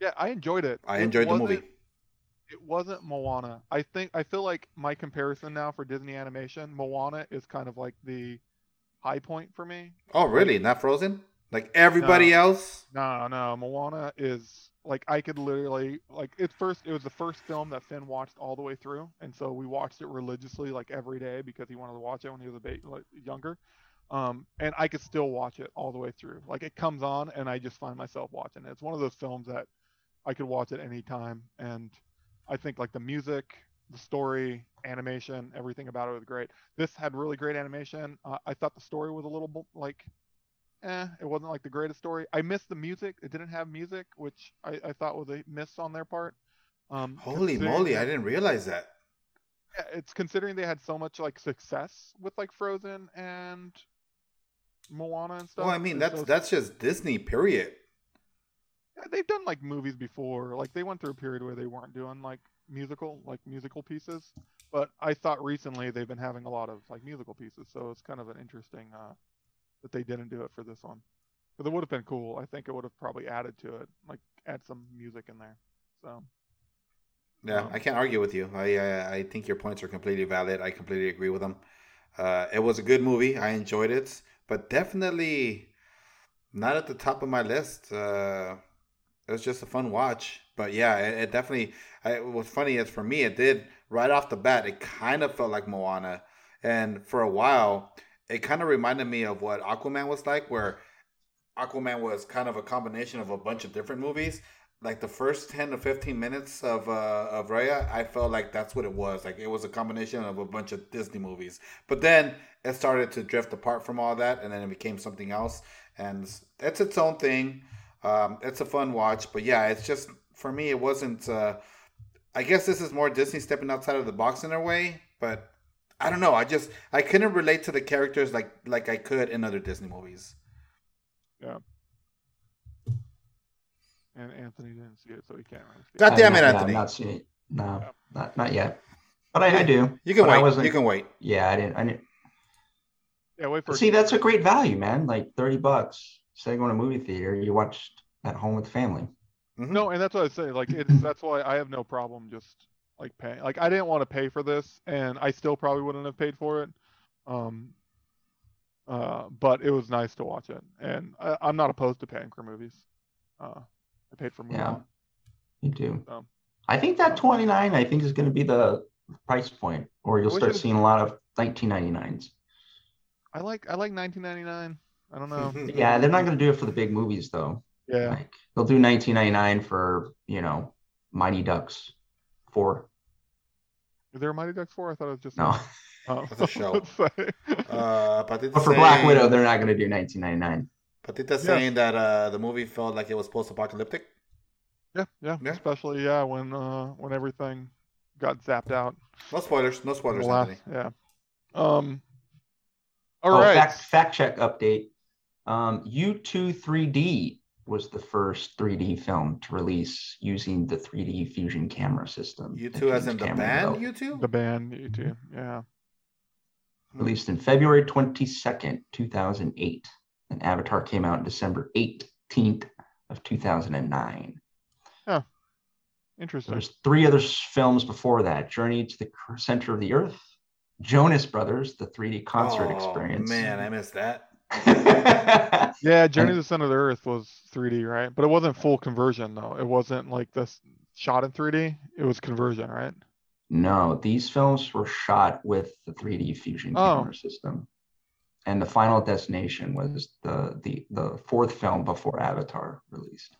yeah, I enjoyed it. I It enjoyed the wasn't- movie. It wasn't Moana. I think I feel like my comparison now for Disney animation, Moana is kind of like the high point for me. Oh, really? Not Frozen? Like everybody No. else? No, no, Moana is like I could literally like it first it was the first film that Finn watched all the way through and so we watched it religiously like every day because he wanted to watch it when he was a bit like, younger. Um and I could still watch it all the way through. Like it comes on and I just find myself watching it. It's one of those films that I could watch at any time and I think like the music, the story, animation, everything about it was great. This had really great animation. Uh, I thought the story was a little like eh, it wasn't like the greatest story. I missed the music. It didn't have music, which I, I thought was a miss on their part. Um, Holy moly! I didn't realize that. yeah, it's considering they had so much like success with like Frozen and Moana and stuff. Well, I mean that's so- that's just Disney. Period. Yeah, they've done like movies before. Like they went through a period where they weren't doing like musical like musical pieces. But I thought recently they've been having a lot of like musical pieces, so it's kind of an interesting uh, that they didn't do it for this one. Because it would have been cool. I think it would have probably added to it, like add some music in there. So Yeah, Um, I can't argue with you. I, I I think your points are completely valid. I completely agree with them. Uh, it was a good movie. I enjoyed it, but definitely not at the top of my list. Uh, it was just a fun watch. But yeah, it, it definitely. I, what's funny is for me, it did right off the bat. It kind of felt like Moana, and for a while, it kind of reminded me of what Aquaman was like, where Aquaman was kind of a combination of a bunch of different movies like the first 10 to 15 minutes of uh of Raya, I felt like that's what it was. Like it was a combination of a bunch of Disney movies. But then it started to drift apart from all that and then it became something else and it's its own thing. Um it's a fun watch, but yeah, it's just for me it wasn't uh I guess this is more Disney stepping outside of the box in a way, but I don't know. I just I couldn't relate to the characters like like I could in other Disney movies. Yeah. And Anthony didn't see it, so he can't really. God damn it, not- Anthony. I've not seen it. No, Yeah. not not yet. But I, I do. You can But I wait. wasn't- You can wait. Yeah, I didn't. I didn't. Yeah, wait for See, to- that's a great value, man. Like thirty bucks. Instead of going to a movie theater, you watched at home with the family. Mhm. No, and that's what I say. Like it's that's why I have no problem just like paying. Like I didn't want to pay for this, and I still probably wouldn't have paid for it. Um. Uh, but it was nice to watch it, and I, I'm not opposed to paying for movies. Uh, I paid for movies. Yeah. Mulan. You do. Um, I think that twenty nine. I think is going to be the price point, or you'll start seeing a lot of nineteen ninety nines. I like I like 1999. I don't know. Yeah, they're not going to do it for the big movies though. Yeah, Like they'll do nineteen ninety nine for you know Mighty Ducks four. is there a Mighty Ducks 4? I thought it was just No, Oh, That's a show. let's say. Uh, Patita but for Black Widow, they're not going to do nineteen ninety nine. Patita saying that uh, the movie felt like it was post-apocalyptic. yeah, yeah, Yeah. Especially yeah, when uh when everything got zapped out. No spoilers. No spoilers, last- yeah. Um. All oh, right. fact, fact check update. Um, U2 3D was the first 3D film to release using the 3D Fusion camera system. U2 as in the band, developed. you two? The band U2, Yeah. Released in February 22nd, 2008. And Avatar came out December 18th of 2009. Interesting. There's three other films before that: Journey to the Center of the Earth, Jonas Brothers, the 3D concert Oh, experience. Man, I missed that. Yeah, Journey to the Center of the Earth was 3D, right? But it wasn't full conversion though. It wasn't like this shot in 3D. It was conversion, right? no, these films were shot with the 3D Fusion Oh. camera system, and the Final Destination was the the the fourth film before Avatar released.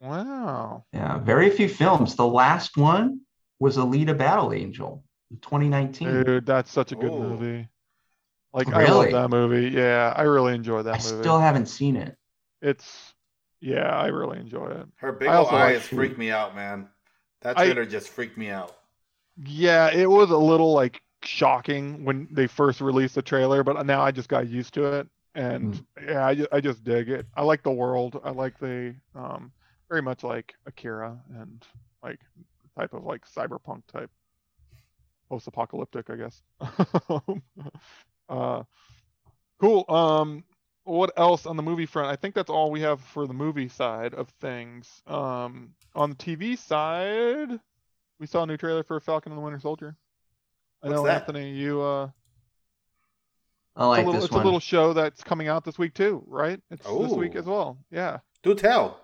Wow. Yeah, very few films. The last one was Alita Battle Angel in 2019. Dude, that's such a good Ooh. movie. Like I love that movie. Yeah, I really enjoy that I movie. still haven't seen it. It's yeah, I really enjoy it. Her big I old like eyes freaked me out, man. That I- trailer just freaked me out. Yeah, it was a little like shocking when they first released the trailer, but now I just got used to it, and yeah, I just, I just dig it. I like the world. I like the um very much like Akira and like type of like cyberpunk type post-apocalyptic, I guess. uh, cool. Um, what else on the movie front? I think that's all we have for the movie side of things. Um, on the TV side, we saw a new trailer for Falcon and the Winter Soldier. I What's know that? Anthony, you uh, I like it's, a little, this it's one. a little show that's coming out this week too, right? It's this week Oh. as well. Yeah, Do tell.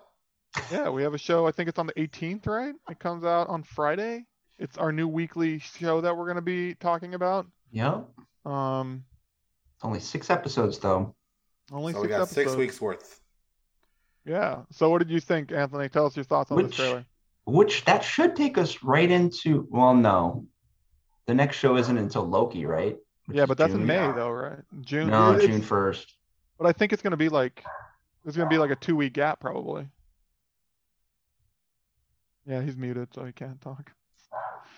yeah. We have a show. I think it's on the 18th, right? It comes out on Friday. It's our new weekly show that we're going to be talking about. Yeah. Um, Only six episodes though. only So we six got episodes. six weeks worth. Yeah. So what did you think, Anthony? Tell us your thoughts on this Which- trailer. Which that should take us right into well, no. The next show isn't until Loki, right? Which Yeah, but that's in May though, right? June. No, it's- June first. But I think it's going to be like it's going to be like a two week gap probably. Yeah, he's muted, so he can't talk.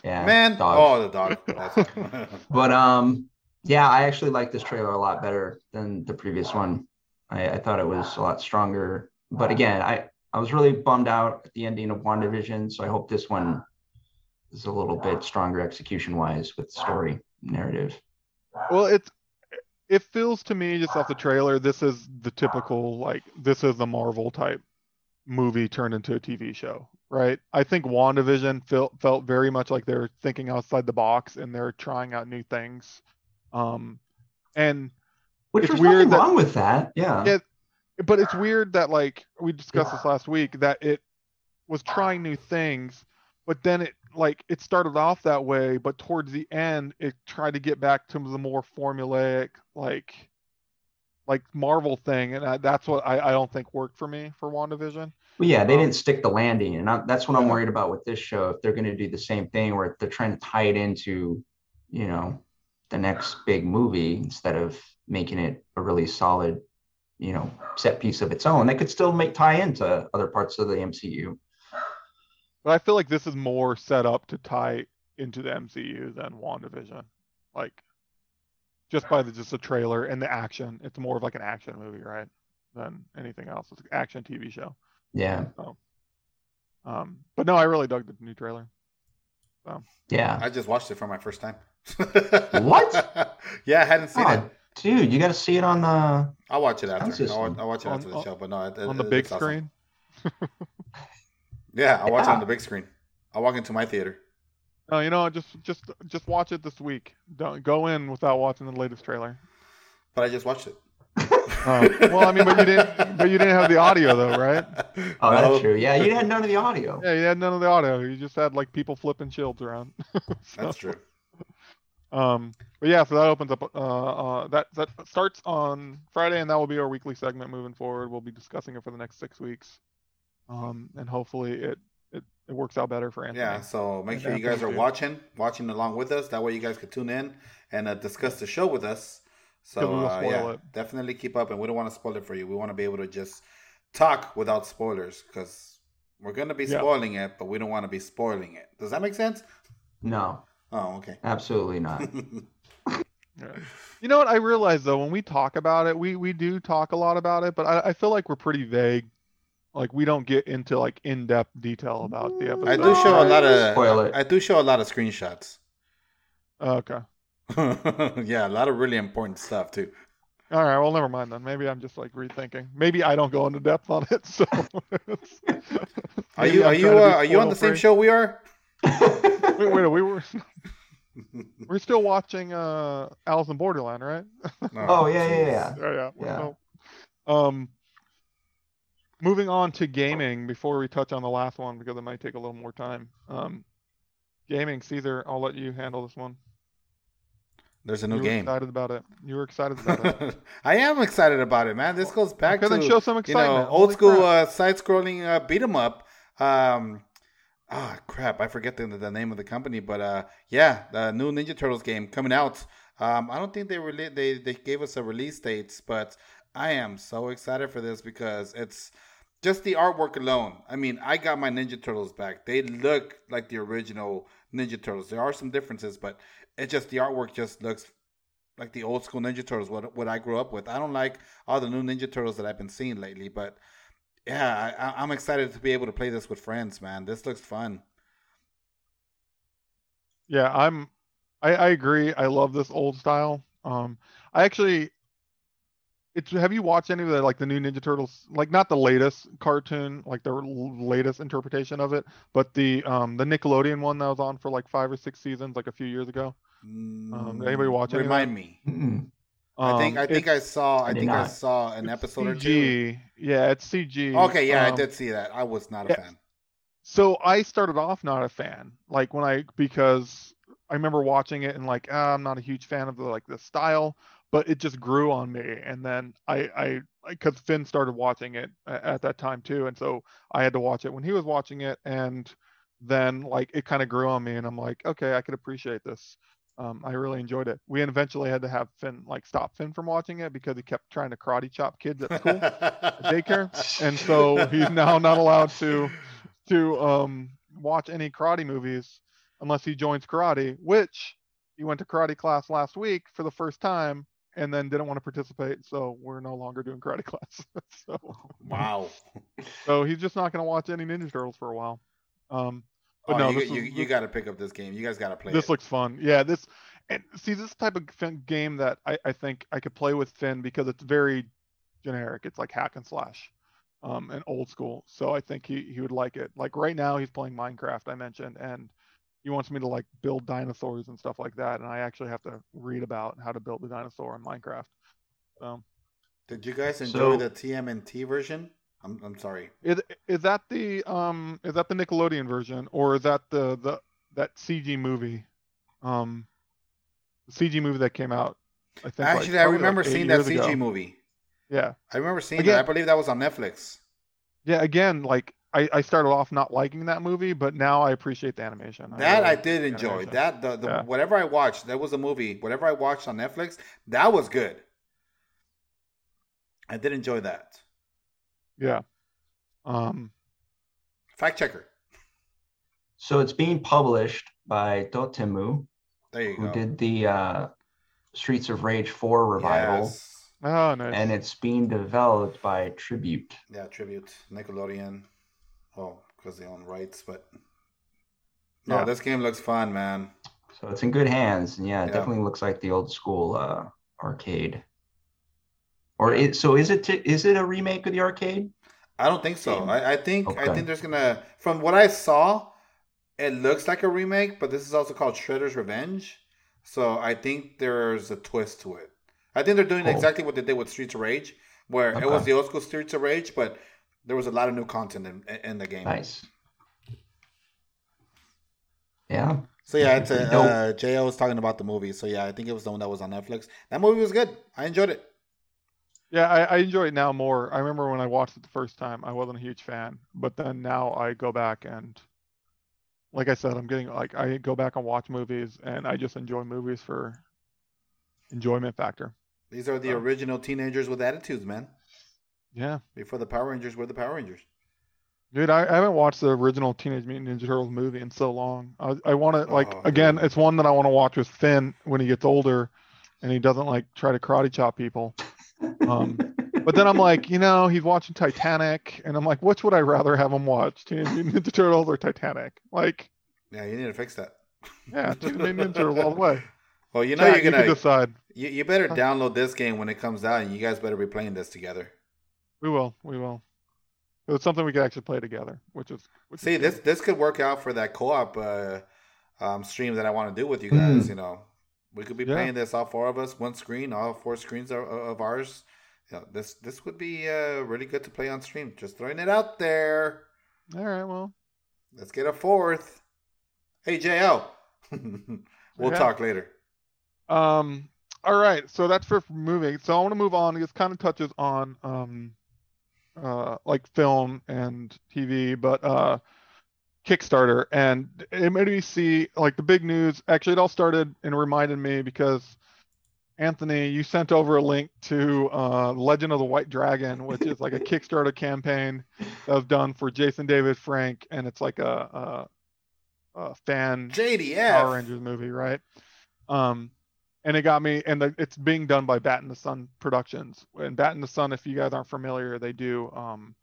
Yeah. Man, dog. oh the dog. But um, yeah, I actually like this trailer a lot better than the previous one. I, I thought it was a lot stronger. But again, I I was really bummed out at the ending of WandaVision, so I hope this one is a little bit stronger execution wise with story narrative. Well, it's it feels to me just off the trailer, this is the typical like this is the Marvel type movie turned into a TV show, right? I think WandaVision felt felt very much like they're thinking outside the box and they're trying out new things. Um and Which It's weird that- wrong with that. Yeah. Yeah. but it's weird that like we discussed this last week that it was trying new things but then it like it started off that way but towards the end it tried to get back to the more formulaic like like marvel thing and I, that's what I, I don't think worked for me for wandavision Well, yeah, they Um, didn't stick the landing, and I, that's what I'm worried about with this show. If they're going to do the same thing, where they're trying to tie it into, you know, the next big movie instead of making it a really solid, you know, set piece of its own, they could still make tie into other parts of the MCU. but i feel like this is more set up to tie into the mcu than wandavision like just by the just the trailer and the action it's more of like an action movie right than anything else it's an action tv show Yeah, Um, but no, I really dug the new trailer. So. yeah, I just watched it for my first time. What? yeah, I hadn't seen Oh, it. dude, you got to see it on the. I'll watch it after. I'll, I'll watch it On- after the on- show. But no, it, on it- the big looks awesome. screen. Yeah, I'll watch it on the big screen. I'll walk into my theater. No, you know, just just just watch it this week. Don't go in without watching the latest trailer. But I just watched it. Oh, well, I mean, but you didn't, but you didn't have the audio though, right? Oh, No. that's true. Yeah, you had none of the audio. Yeah, you had none of the audio. You just had like people flipping shields around. So, That's true. Um, but yeah, so that opens up. Uh, uh, that that starts on Friday, and that will be our weekly segment moving forward. We'll be discussing it for the next six weeks. Um, and hopefully it it, it works out better for Anthony. Yeah, so make And sure you guys are too. watching, watching along with us. That way, you guys can tune in and uh, discuss the show with us. So we will uh, yeah, it. definitely keep up, and we don't want to spoil it for you. We want to be able to just talk without spoilers because we're gonna be Yeah. spoiling it, but we don't want to be spoiling it. Does that make sense? No, Oh, okay. absolutely not. You know what? I realize though, when we talk about it, we we do talk a lot about it, but I, I feel like we're pretty vague. Like we don't get into like in depth detail about the episode. I do show a lot Spoil of it. I do show a lot of screenshots. Oh, okay. yeah, a lot of really important stuff too. All right. Well, never mind then. Maybe I'm just like rethinking. Maybe I don't go into depth on it. So. Are you are you trying to be uh, are you on the same spoil-free. show we are? Wait, wait, we were we're still watching uh Alice in Borderland, right? Oh, yeah, yeah, yeah. Yeah, yeah. Yeah. well, um, moving on to gaming before we touch on the last one because it might take a little more time. Um, gaming, Caesar, I'll let you handle this one. There's a you new were game. excited about it. You were excited about it. I am excited about it, man. This goes back Okay, to then show some excitement. you know old Holy school uh, side-scrolling uh, beat 'em up. Um, ah, crap! I forget the, the name of the company, but uh, yeah, the new Ninja Turtles game coming out. Um, I don't think they really they they gave us a release dates, but I am so excited for this because it's just the artwork alone. I mean, I got my Ninja Turtles back. They look like the original Ninja Turtles. There are some differences, but it just the artwork just looks like the old school Ninja Turtles, what what I grew up with. I don't like all the new Ninja Turtles that I've been seeing lately, but yeah, I, I- I'm excited to be able to play this with friends, man. This looks fun. Yeah, I'm. I, I agree. I love this old style. Um, I actually, it's. Have you watched any of the like the new Ninja Turtles? Like not the latest cartoon, like the latest interpretation of it, but the um the Nickelodeon one that was on for like five or six seasons, like a few years ago. Um, anybody watch any of that? Remind me. Mm-mm. I think Um, I think I saw I did think I saw an it's episode or two. Yeah, it's CG. Okay, yeah, I Um, did see that. I was not a yeah. fan. So I started off not a fan, like when I because I remember watching it and like ah, I'm not a huge fan of the like the style, but it just grew on me, and then I I because Finn started watching it at that time too, and so I had to watch it when he was watching it, and then like it kind of grew on me, and I'm like okay, I could appreciate this. Um, I really enjoyed it. We eventually had to have Finn like stop Finn from watching it because he kept trying to karate chop kids at school daycare, and so he's now not allowed to to um watch any karate movies unless he joins karate, which he went to karate class last week for the first time and then didn't want to participate, so we're no longer doing karate class. so wow. so he's just not going to watch any Ninja Turtles for a while. Um but Oh, no, you, this you, is- you got to pick up this game. You guys got to play this it. looks fun. Yeah, this and see this type of fin- game that I, I think I could play with Finn because it's very generic. It's like hack and slash, um, and old school. So I think he he would like it. Like right now he's playing Minecraft. I mentioned, and he wants me to like build dinosaurs and stuff like that. And I actually have to read about how to build the dinosaur in Minecraft. So Did you guys enjoy So- the TMNT version? I'm I'm sorry. is is that the um is that the Nickelodeon version or is that the the that CG movie, um, CG movie that came out? I think like, Actually, I probably, like, remember seeing that CG ago. movie. Yeah. I remember seeing Again- that. I believe that was on Netflix. Yeah, again, like I, I started off not liking that movie, but now I appreciate the animation. That really I did enjoy. animation. That the, the Yeah. whatever I watched, that was a movie. Whatever I watched on Netflix, that was good. I did enjoy that. Yeah. Um. Fact checker. So it's being published by Dotemu, There you who go. did the uh, Streets of Rage 4 revival, Yes. Oh, nice. and it's being developed by Tribute. Yeah, tribute Nickelodeon. Well, because they own rights, but no, Yeah. this game looks fun, man. So it's in good hands, and yeah, it Yeah. definitely looks like the old school uh, arcade. Or it, so is it? T- is it a remake of the arcade? I don't think so. I, I think I think there's gonna from what I saw, it looks like a remake, but this is also called Shredder's Revenge. So I think there's a twist to it. I think they're doing Cool. exactly what they did with Streets of Rage, where it was the old school Streets of Rage, but there was a lot of new content in, in the game. Nice. Yeah. So yeah, it's a, Nope. uh, Jo was talking about the movie. So yeah, I think it was the one that was on Netflix. That movie was good. I enjoyed it. Yeah, I, I enjoy it now more. I remember when I watched it the first time, I wasn't a huge fan, but then now I go back and, like I said, I'm getting like I go back and watch movies, and I just enjoy movies for enjoyment factor. These are the Oh. original teenagers with attitudes, man. Yeah. Before the Power Rangers were the Power Rangers. Dude, I, I haven't watched the original Teenage Mutant Ninja Turtles movie in so long. I, I want to oh, like Oh, again, dude. it's one that I want to watch with Finn when he gets older, and he doesn't like try to karate chop people. Um, but then I'm like, you know, he's watching Titanic, and I'm like, which would I rather have him watch, Teenage Mutant Ninja Turtles or Titanic? Like, Yeah, you need to fix that. yeah, Teenage Mutant Ninja Turtles all the way. Well, you know you're gonna. can decide. You, you better download this game when it comes out, and you guys better be playing this together. We will. We will. It's something we could actually play together, which is which See, good. this this could work out for that co-op uh, um, stream that I want to do with you guys. Mm. You know, we could be Yeah. playing this all four of us, one screen, all four screens of, of ours. Know, this this would be uh, really good to play on stream. Just throwing it out there. All right. Well, Let's get a fourth. Hey JL, we'll Yeah. talk later. Um. All right. So that's for moving. So I want to move on. This kind of touches on um, uh, like film and TV, but uh, Kickstarter and it made me see like the big news. Actually, it all started and reminded me because Anthony, you sent over a link to uh, Legend of the White Dragon, which is like a Kickstarter campaign that was done for Jason David Frank, and it's like a, a, a fan Power Rangers movie, right? Um, and it got me, and the, it's being done by Bat in the Sun Productions. And Bat in the Sun, if you guys aren't familiar, they do um,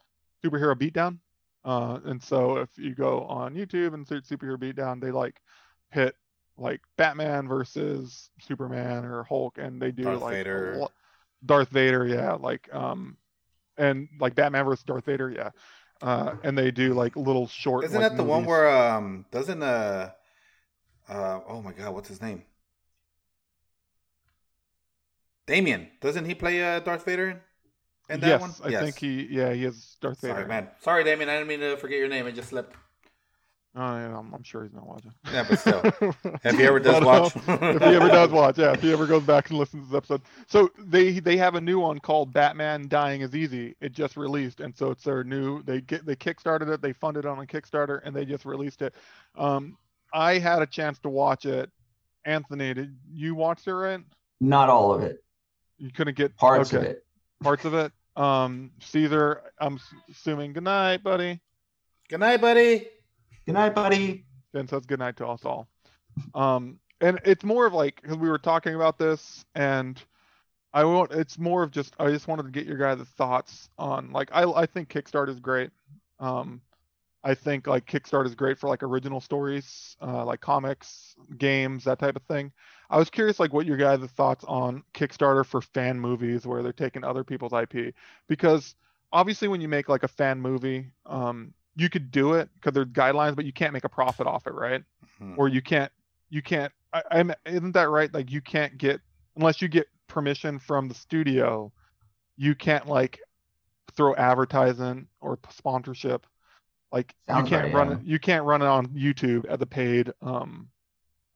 superhero beatdown. Uh, and so if you go on YouTube and search superhero beatdown, they like pit like Batman versus Superman or Hulk, and they do Darth like Vader. lo- Darth Vader, yeah, like um, and like Batman versus Darth Vader, yeah. Uh, and they do like little short. Isn't like, that the one where um doesn't uh uh oh my god what's his name? Damien doesn't he play uh, Darth Vader in that yes, one? I think he, yeah, he is Darth Vader. Sorry, man. Sorry, Damien. I didn't mean to forget your name. I just slipped. Oh, yeah, I'm, I'm sure he's not watching. Yeah, but still. If he ever does watch, uh, if he ever does watch, yeah, if he ever goes back and listens to this episode. So they they have a new one called Batman Dying is Easy. It just released, and so it's their new. They get they kickstarted it. They funded it on a Kickstarter, and they just released it. Um, I had a chance to watch it. Anthony, did you watch it? Right? Not all of it. You couldn't get Parts okay, of it. Parts of it. Um, Caesar, I'm assuming. Good night, buddy. good night, buddy. Good night, buddy. Then says good night to us all. Um, and it's more of like because we were talking about this, and I won't. It's more of just I just wanted to get your guys' thoughts on like I I think Kickstarter is great. Um, I think like Kickstarter is great for like original stories, uh, like comics, games, that type of thing. I was curious like what your guys' thoughts on Kickstarter for fan movies where they're taking other people's IP because obviously when you make like a fan movie, um, you could do it because there's guidelines, but you can't make a profit off it, right? Hmm. Or you can't, you can't. I, I'm isn't that right? Like you can't get unless you get permission from the studio, you can't like throw advertising or sponsorship. Like Sounds you can't right, run yeah. it. You can't run it on YouTube as a paid um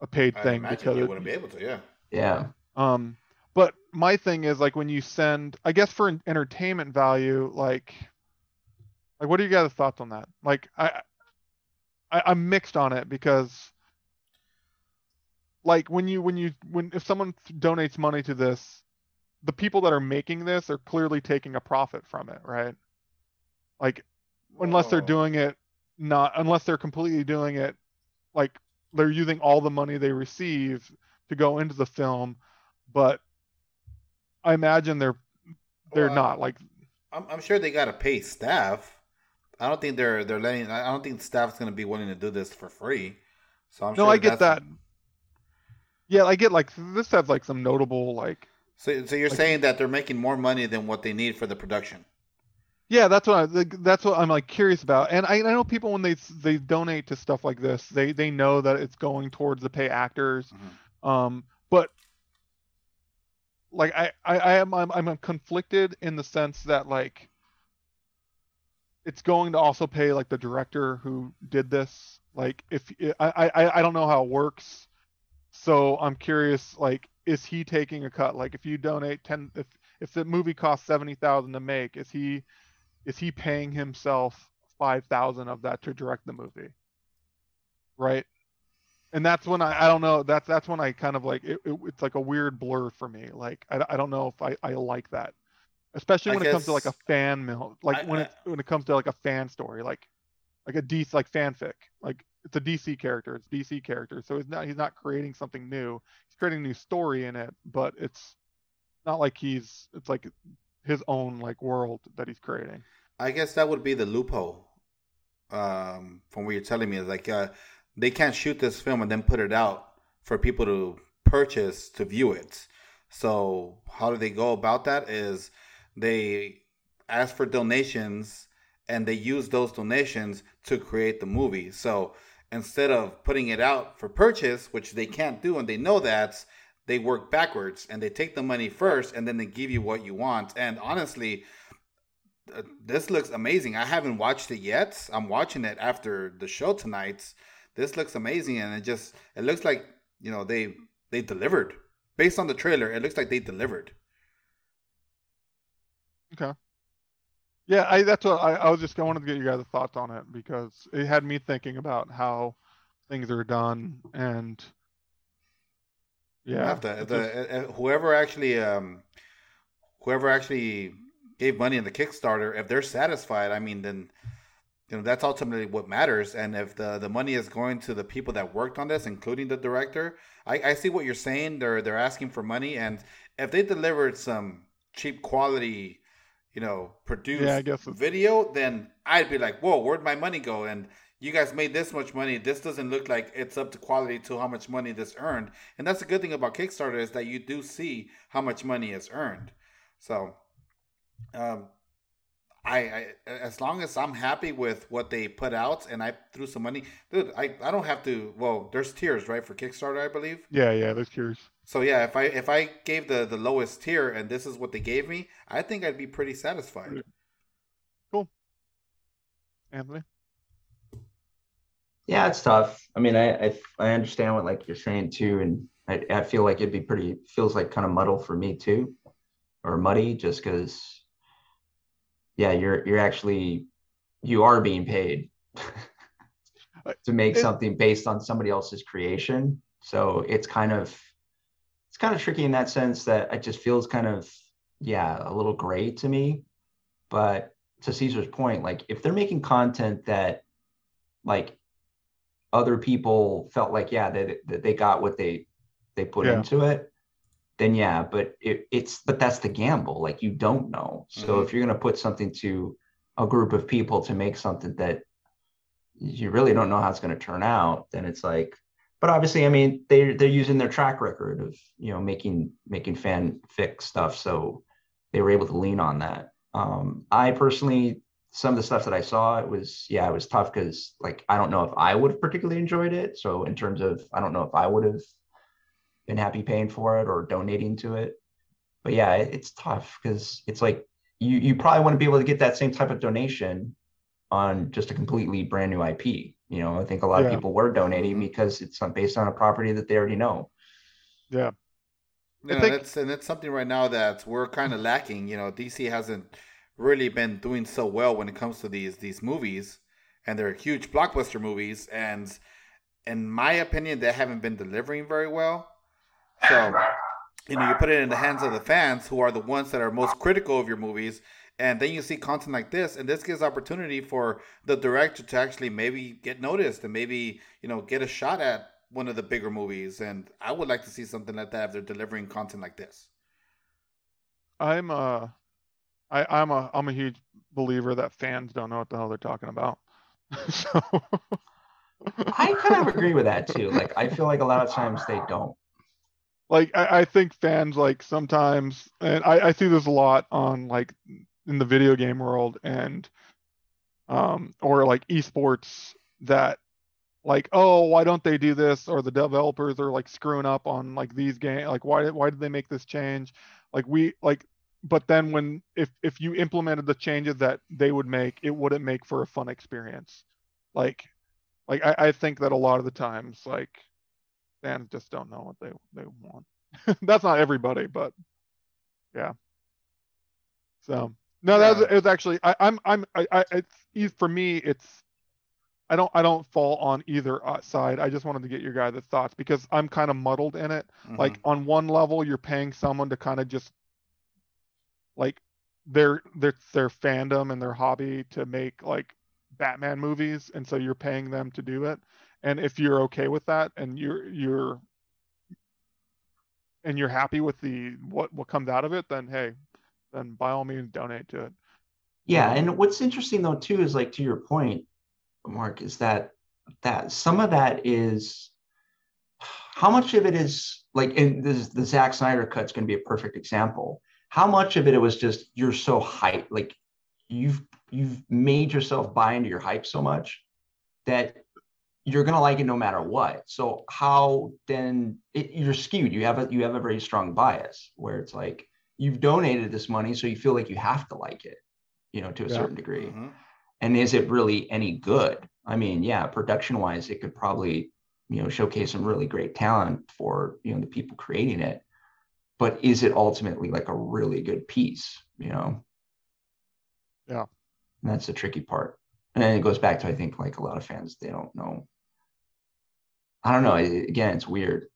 a paid I thing because you it- wouldn't be able to. Yeah. Yeah. um, but my thing is like when you send, I guess for an entertainment value, like, like what are you guys' thoughts on that? Like I, I I'm mixed on it because, like when you when you when if someone donates money to this, the people that are making this are clearly taking a profit from it, right? Like unless they're doing it not unless they're completely doing it like they're using all the money they receive to go into the film but i imagine they're they're Well, not like I'm, I'm sure they gotta pay staff. I don't think they're they're letting. I don't think the staff's gonna be willing to do this for free. So I'm no sure i get that yeah i get like this has like some notable like So, so you're Like- saying that they're making more money than what they need for the production? yeah that's what I, that's what I'm like curious about and I, I know people when they they donate to stuff like this they they know that it's going towards the pay actors Mhm. um but like I, I i am I'm, I'm conflicted in the sense that like it's going to also pay like the director who did this. Like if i i i don't know how it works. So i'm curious like is he taking a cut? Like if you donate 10 if if the movie costs 70,000 to make is he is he paying himself 5,000 of that to direct the movie? Right? And that's when I, I don't know that's that's when I kind of like it, it, it's like a weird blur for me. Like I, I don't know if I, I like that especially I when it comes to like a fan mill like I- when it when it comes to like a fan story like like a DC like fanfic like it's a DC character. It's DC character, so he's not he's not creating something new. He's creating a new story in it, but it's not like he's it's like his own like world that he's creating. I guess that would be the loophole. Um, from what you're telling me, is like uh, they can't shoot this film and then put it out for people to purchase to view it. So how do they go about that? Is they ask for donations and they use those donations to create the movie. So instead of putting it out for purchase, which they can't do and they know that, they work backwards and they take the money first and then they give you what you want. And honestly, uh, this looks amazing. I haven't watched it yet. I'm watching it after the show tonight. This looks amazing and it just it looks like, you know, they they delivered. Based on the trailer, it looks like they delivered. Okay. Yeah, I that's what I, I was just I wanted to get you guys' thoughts on it because it had me thinking about how things are done and yeah, the, the, uh, whoever actually um, whoever actually gave money in the Kickstarter, if they're satisfied, I mean, then you know that's ultimately what matters. And if the the money is going to the people that worked on this, including the director, I, I see what you're saying. They're they're asking for money, and if they delivered some cheap quality you know, produce yeah, I guess video, then I'd be like, whoa, where'd my money go? And you guys made this much money. This doesn't look like it's up to quality to how much money this earned. And that's the good thing about Kickstarter is that you do see how much money is earned. So, um, I, I as long as I'm happy with what they put out and I threw some money, dude, I, I don't have to. Well, there's tiers right for Kickstarter, I believe. Yeah, yeah, there's tiers. So yeah, if I if I gave the the lowest tier and this is what they gave me, I think I'd be pretty satisfied. Cool. Anthony. Yeah, it's tough. I mean, I, I I, understand what like you're saying too, and I, I feel like it'd be pretty feels like kind of muddle for me too, or muddy, just because. Yeah, you're you're actually you are being paid to make something based on somebody else's creation, so it's kind of it's kind of tricky in that sense that it just feels kind of yeah a little gray to me but to caesar's point like if they're making content that like other people felt like yeah that they, they got what they they put yeah. into it then yeah but it, it's but that's the gamble like you don't know so mm-hmm. if you're going to put something to a group of people to make something that you really don't know how it's going to turn out then it's like but obviously, I mean, they're they're using their track record of you know making making fanfic stuff, so they were able to lean on that. Um, I personally, some of the stuff that I saw, it was yeah, it was tough because like I don't know if I would have particularly enjoyed it. So in terms of, I don't know if I would have been happy paying for it or donating to it. But yeah, it, it's tough because it's like you you probably wouldn't be able to get that same type of donation on just a completely brand new IP. You know, I think a lot yeah. of people were donating mm-hmm. because it's based on a property that they already know. Yeah. You know, think... that's and it's something right now that we're kind of lacking. You know, DC hasn't really been doing so well when it comes to these these movies, and they're huge blockbuster movies. And in my opinion, they haven't been delivering very well. So, you know, you put it in the hands of the fans, who are the ones that are most critical of your movies, and then you see content like this and this gives opportunity for the director to actually maybe get noticed and maybe you know get a shot at one of the bigger movies and i would like to see something like that if they're delivering content like this. I'm uh i i'm a i'm a huge believer that fans don't know what the hell they're talking about. So i kind of agree with that too. Like i feel like a lot of times they don't like I, I, think fans like sometimes and I, I see this a lot on like in the video game world and um or like esports that like oh why don't they do this? Or the developers are like screwing up on like these game like why why did they make this change? Like we like but then when if if you implemented the changes that they would make it wouldn't make for a fun experience. Like like i, I think that a lot of the times like fans just don't know what they they want that's not everybody but yeah so no, that was, it was actually I, I'm I'm I, I it's for me it's I don't I don't fall on either uh, side. I just wanted to get your guys' thoughts because I'm kind of muddled in it. Mm-hmm. Like on one level, you're paying someone to kind of just like their their their fandom and their hobby to make like Batman movies, and so you're paying them to do it. And if you're okay with that and you're you're and you're happy with the what what comes out of it, then hey, then by all means donate to it. Yeah, and what's interesting though too is like to your point, Mark, is that that some of that is how much of it is like and this the Zack Snyder cut's going to be a perfect example. How much of it it was just you're so hype, like you've you've made yourself buy into your hype so much that you're gonna like it no matter what. So how then it, you're skewed? You have a you have a very strong bias where it's like you've donated this money, so you feel like you have to like it, you know, to a Yeah. certain degree. Mhm. And is it really any good? I mean, yeah, production wise, it could probably you know showcase some really great talent for you know the people creating it. But is it ultimately like a really good piece? You know. Yeah. And that's the tricky part. And then it goes back to I think like a lot of fans they don't know. I don't know. Again, it's weird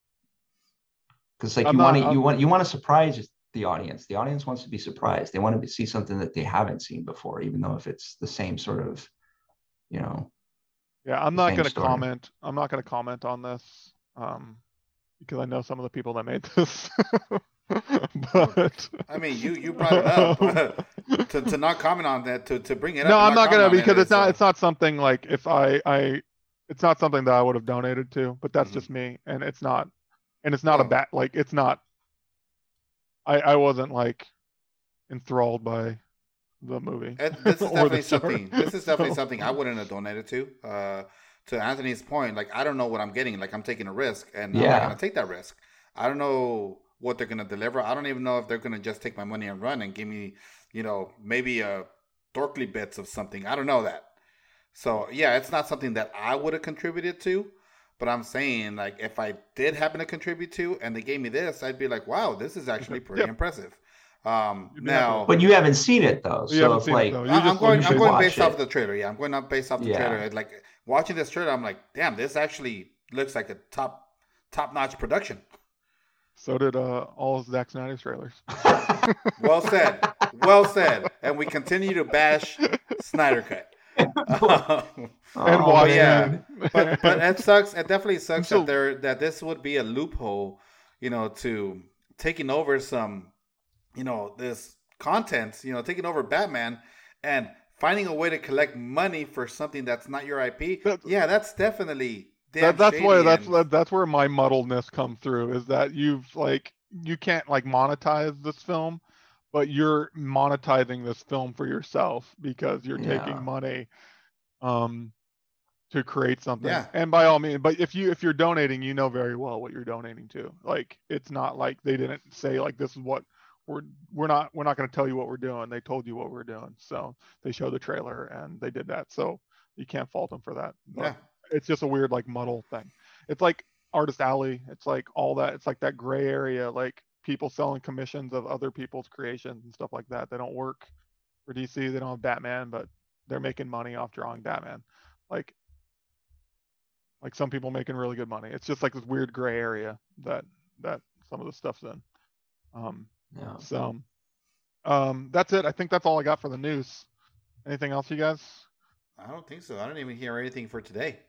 because like I'm you want to you want you want to surprise the audience. The audience wants to be surprised. They want to see something that they haven't seen before, even though if it's the same sort of, you know. Yeah, I'm not gonna comment. I'm not gonna comment on this. Um because I know some of the people that made this. but I mean, you you brought it up to, to not comment on that to, to bring it up. no, I'm not gonna comment it because it's not uh, it's not something like if I I it's not something that I would have donated to, but that's Mhm. just me and it's not and it's not a Oh. bad like it's not I I wasn't like enthralled by the movie. And this is definitely something. This is definitely something I wouldn't have donated to. Uh, to Anthony's point, like I don't know what I'm getting. Like I'm taking a risk, and yeah. I'm not gonna take that risk. I don't know what they're gonna deliver. I don't even know if they're gonna just take my money and run and give me, you know, maybe a dorkly bits of something. I don't know that. So yeah, it's not something that I would have contributed to. But I'm saying, like, if I did happen to contribute to, and they gave me this, I'd be like, "Wow, this is actually pretty Yeah. impressive." Um, You'd happy now, But you haven't seen it though. You so haven't if it, like though. I- just- I'm going. I'm going watch based it. off the trailer. Yeah, I'm going up based off the Yeah. trailer. Like watching this trailer, I'm like, damn, this actually looks like a top top notch production. So did uh all of Zack Snyder's trailers. Well said. well said. And we continue to bash Snyder Cut. and Oh, watch yeah. but but it sucks. It definitely sucks So- that there that this would be a loophole, you know, to taking over some, you know, this content, you know, taking over Batman and finding a way to collect money for something that's not your IP. That- yeah, that's definitely that, that's why shady that's that's where my muddledness comes through is that you've like you can't like monetize this film but you're monetizing this film for yourself because you're Yeah. taking money um to create something Yeah. and by all means but if you if you're donating you know very well what you're donating to like it's not like they didn't say like this is what we're we're not we're not going to tell you what we're doing they told you what we're doing so they showed the trailer and they did that so you can't fault them for that But yeah. it's just a weird like muddle thing. It's like artist alley. It's like all that. It's like that gray area, like people selling commissions of other people's creations and stuff like that. They don't work for DC. They don't have Batman, but they're making money off drawing Batman. Like, like some people making really good money. It's just like this weird gray area that that some of the stuff's in. Um, Yeah. so, um, that's it. I think that's all I got for the news. Anything else, you guys? I don't think so. I don't even hear anything for today.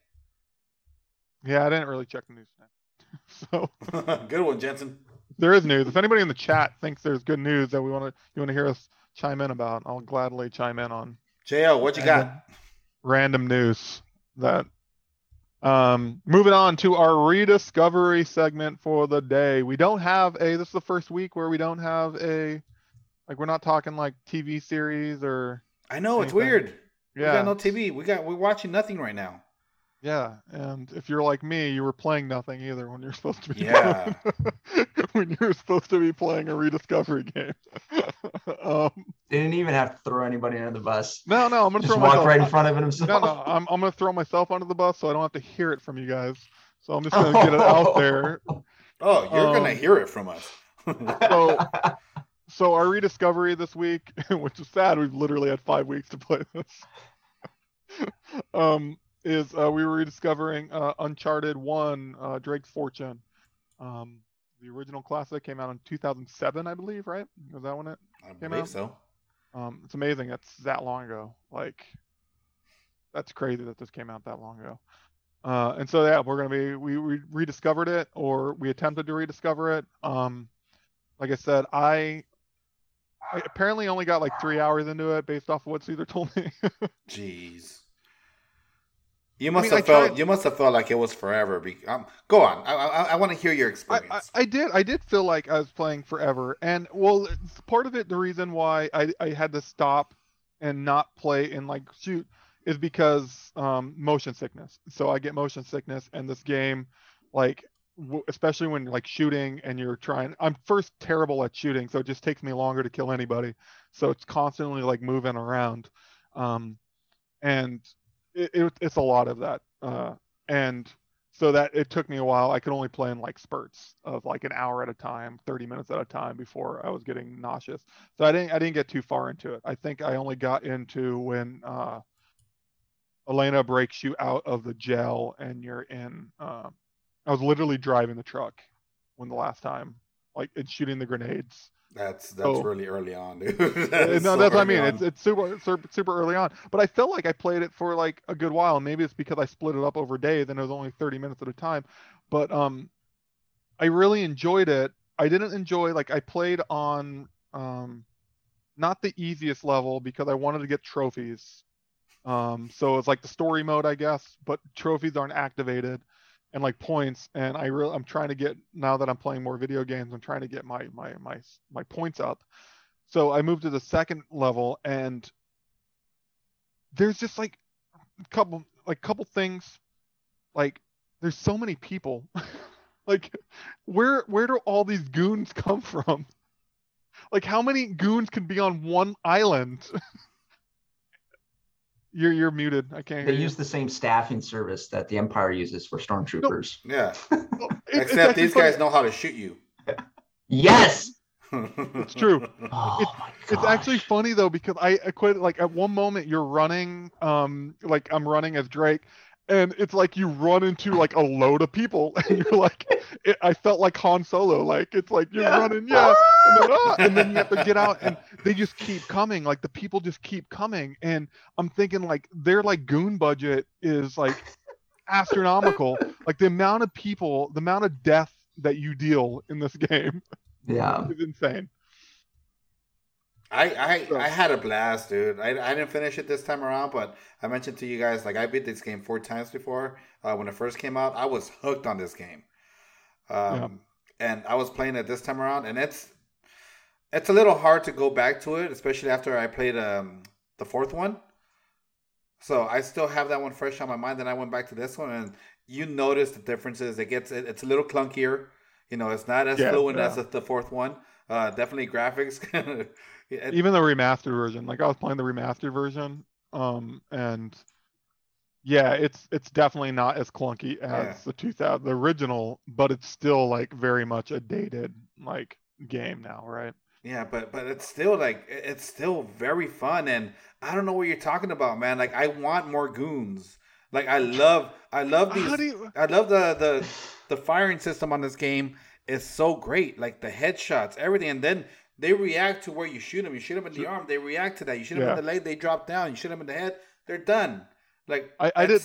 Yeah, I didn't really check the news today. so. Good one, Jensen. There is news. If anybody in the chat thinks there's good news that we want to you want to hear us chime in about, I'll gladly chime in on JL, what you got? random news. That um moving on to our rediscovery segment for the day. We don't have a this is the first week where we don't have a like we're not talking like TV series or I know it's anything. weird. We yeah got no TV. We got we're watching nothing right now. Yeah and if you're like me you were playing nothing either when you're supposed to be Yeah. when you're supposed to be playing a rediscovery game um They didn't even have to throw anybody under the bus. No, no, I'm gonna Just throw walk myself. right in front of it himself. No, no, I'm I'm gonna throw myself under the bus so I don't have to hear it from you guys. So I'm just gonna get it out there. Oh, you're gonna Um, hear it from us. So, so our rediscovery this week, which is sad, we've literally had five weeks to play this. um, is uh, we were rediscovering uh, Uncharted One, uh, Drake's Fortune. Um, the original classic came out in 2007, I believe, right? Was that when it? I Came believe out? so. Um, it's amazing. It's that long ago. Like, that's crazy that this came out that long ago. Uh, and so yeah, we're gonna be we, we rediscovered it or we attempted to rediscover it. Um, like I said, I, I apparently only got like three hours into it based off of what Caesar told me. Jeez. You must mean, I have felt tried- you must have felt like it was forever. Be, um, go on. I, I, I want to hear your experience. I, I did I did feel like I was playing forever, and well, it's part of it the reason why I, I had to stop and not play and like shoot is because um, motion sickness. So I get motion sickness, and this game, like w- especially when like shooting and you're trying. I'm first terrible at shooting, so it just takes me longer to kill anybody. So it's constantly like moving around, um, and it, it, it's a lot of that. Uh, and so that it took me a while. I could only play in like spurts of like an hour at a time, 30 minutes at a time before I was getting nauseous. So I didn't I didn't get too far into it. I think I only got into when uh, Elena breaks you out of the jail and you're in. Uh, I was literally driving the truck when the last time, like and shooting the grenades. That's that's oh. really early on, dude. That's no, so that's what I mean. on. It's it's super, super super early on, but I felt like I played it for like a good while. Maybe it's because I split it up over days and it was only 30 minutes at a time. But um, I really enjoyed it. I didn't enjoy like I played on um, not the easiest level because I wanted to get trophies. Um, so it's like the story mode, I guess, but trophies aren't activated and like points. And I really I'm trying to get now that I'm playing more video games. I'm trying to get my my my my points up. So I moved to the second level and there's just like a couple like couple things like there's so many people. like where where do all these goons come from? Like how many goons can be on one island? you're you're muted. I can't They hear use the same staffing service that the Empire uses for stormtroopers. yeah. you. It- Except actually these funny. guys know how to shoot you. Yes. it's true. Oh It's- my It's actually funny though because I I quit like at one moment you're running um like I'm running as Drake and it's like you run into like a load of people and you're like it, I felt like Han Solo like it's like you're Yeah. running yeah and then, ah, and then you have to get out and they just keep coming like the people just keep coming and I'm thinking like their like goon budget is like astronomical like the amount of people the amount of death that you deal in this game Yeah. is insane I, I I had a blast, dude. I, I didn't finish it this time around, but I mentioned to you guys like I beat this game four times before. Uh, when it first came out, I was hooked on this game, um, and I was playing it this time around, and it's it's a little hard to go back to it, especially after I played um, the fourth one. So I still have that one fresh on my mind. Then I went back to this one, and you notice the differences. It gets it, it's a little clunkier. You know, it's not as Yeah, fluent as yeah. the, the fourth one. Uh, definitely graphics. Even the remastered version like i was playing the remastered version um and yeah it's it's definitely not as clunky as Yeah. the 2000 the original but it's still like very much a dated like game now right Yeah, but but it's still like it's still very fun, and I don't know what you're talking about, man. Like I want more goons. Like I love I love these. you I love the the the firing system on this game is so great. Like the headshots, everything, and then they react to where you shoot them. You shoot them in the arm, they react to that. You shoot them Yeah. in the leg, they drop down. You shoot them in the head, they're done. Like I- I did-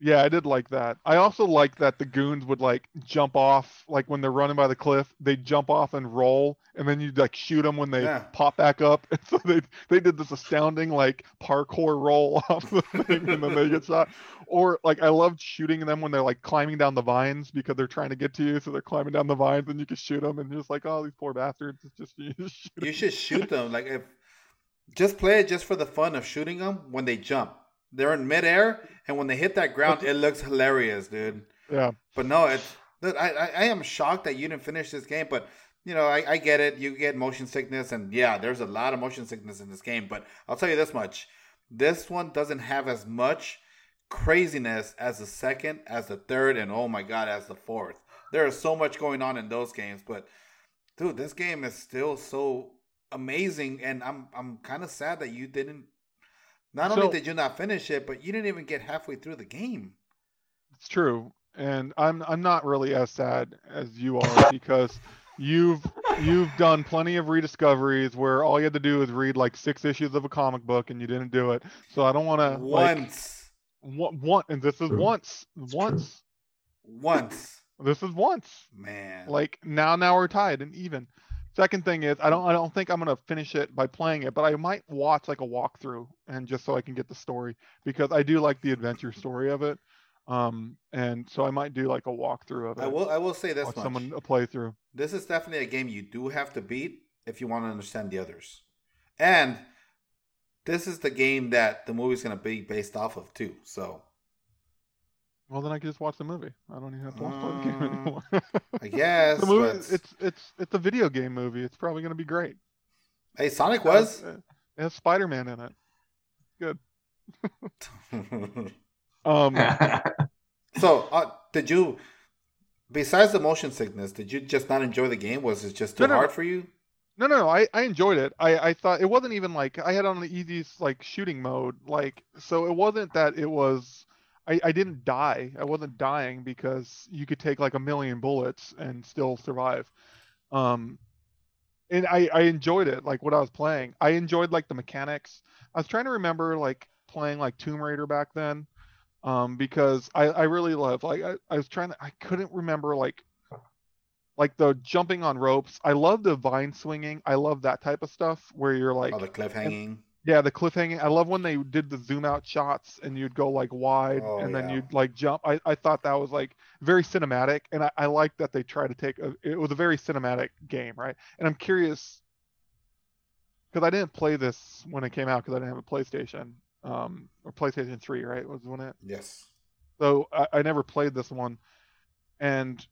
yeah i did like that i also like that the goons would like jump off like when they're running by the cliff they jump off and roll and then you like shoot them when they Yeah. pop back up and so they they did this astounding like parkour roll off the thing and then they get shot or like i loved shooting them when they're like climbing down the vines because they're trying to get to you so they're climbing down the vines and you can shoot them and you're just like oh these poor bastards it's just you just shoot. You should shoot them. Like if just play it just for the fun of shooting them when they jump. They're in midair, and when they hit that ground, it looks hilarious, dude. yeah But no, it's dude, I, I I am shocked that you didn't finish this game. But you know, I, I get it. You get motion sickness, and yeah, there's a lot of motion sickness in this game. But I'll tell you this much: this one doesn't have as much craziness as the second, as the third, and oh my god, as the fourth. There is so much going on in those games, but dude, this game is still so amazing, and I'm I'm kind of sad that you didn't. Not So- only did you not finish it, but you didn't even get halfway through the game. It's true, and I'm I'm not really as sad as you are because you've you've done plenty of rediscoveries where all you had to do is read like six issues of a comic book and you didn't do it. So I don't want to like Once, One, one and this is True. once. It's true. once. Once, This is once. man. Like now now we're tied and even. Second thing is I don't I don't think I'm gonna finish it by playing it, but I might watch like a walkthrough and just so I can get the story because I do like the adventure story of it. Um and so I might do like a walkthrough of it. I will. I will say this much. someone a playthrough. This is definitely a game you do have to beat if you want to understand the others, and this is the game that the movie's going to be based off of too. So Well then I can just watch the movie. I don't even have to watch the game Um, anymore. I guess. the movie but- it's it's it's a video game movie. It's probably gonna be great. hey, Sonic was. It has Spider Man in it. Good. um so, uh, did you? Besides the motion sickness, did you just not enjoy the game? Was it just too No, no, hard no. for you? No, no, no. I, I enjoyed it. I, I thought it wasn't even like I had on the easiest like shooting mode. Like so it wasn't that it was I, I didn't die. I wasn't dying because you could take like a million bullets and still survive. Um and I, I enjoyed it, like what I was playing. I enjoyed like the mechanics. I was trying to remember like playing like Tomb Raider back then. Um, because I, I really love like I, I was trying to I couldn't remember like like the jumping on ropes. I love the vine swinging. I love that type of stuff where you're like, oh, the cliff hanging. Yeah, the cliffhanging. I love when they did the zoom out shots and you'd go like wide Oh, and then yeah. you'd like jump. I, I thought that was like very cinematic and I, I like that they try to take a, it was a very cinematic game, right? And I'm curious because I didn't play this when it came out because I didn't have a PlayStation, um, or PlayStation 3, right? Was when it Yes. so I, I never played this one, and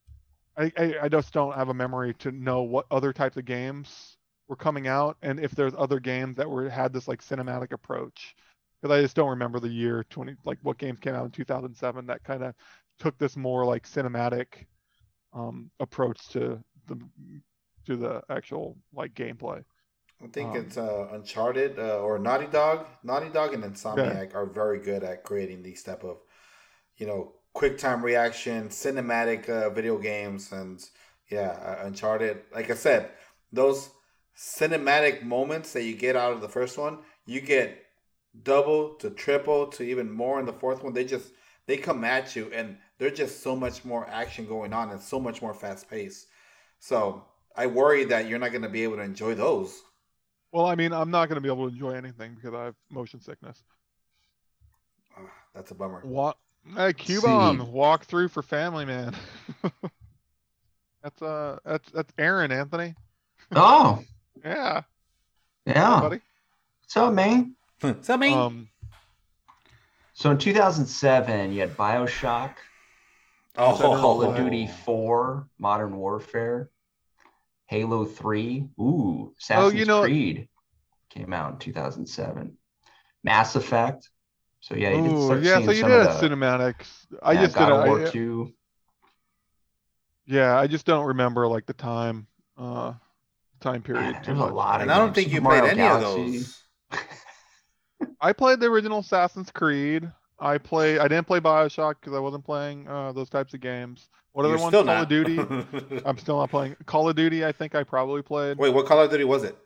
I, I I just don't have a memory to know what other types of games were coming out and if there's other games that were had this like cinematic approach because I just don't remember the year 20 like what games came out in 2007 that kind of took this more like cinematic um approach to the to the actual like gameplay. I think Um, it's uh, Uncharted uh, or Naughty Dog. Naughty Dog and Insomniac are very good at creating these type of, you know, quick time reaction, cinematic uh, video games, and yeah, uh, Uncharted. Like I said, those cinematic moments that you get out of the first one, you get double to triple to even more in the fourth one. They just they come at you, and there's just so much more action going on and so much more fast paced. So I worry that you're not going to be able to enjoy those. Well, I mean, I'm not going to be able to enjoy anything because I have motion sickness. Ah, that's a bummer. Walk, hey, See. Cubone, walk through for family, man. that's uh, that's that's Aaron Anthony. oh, Yeah, yeah. buddy. What's up, man? so me. Um, So in 2007, you had Bioshock, oh, Call of Duty 4, Modern Warfare, Halo 3, ooh, Assassin's Oh, you know- Creed came out in 2007, Mass Effect. So yeah, you did ooh, start yeah. seeing So you some did of have the cinematics. I yeah, just God didn't. of War I- 2. yeah, I just don't remember like the time, uh, time period. Man, too there's a lot of and I don't think you Super played any Galaxy. of those. I played the original Assassin's Creed. I play. I didn't play Bioshock because I wasn't playing uh, those types of games. What other You're ones? still Call not. of Duty. I'm still not playing Call of Duty. I think I probably played. Wait, what Call of Duty was it?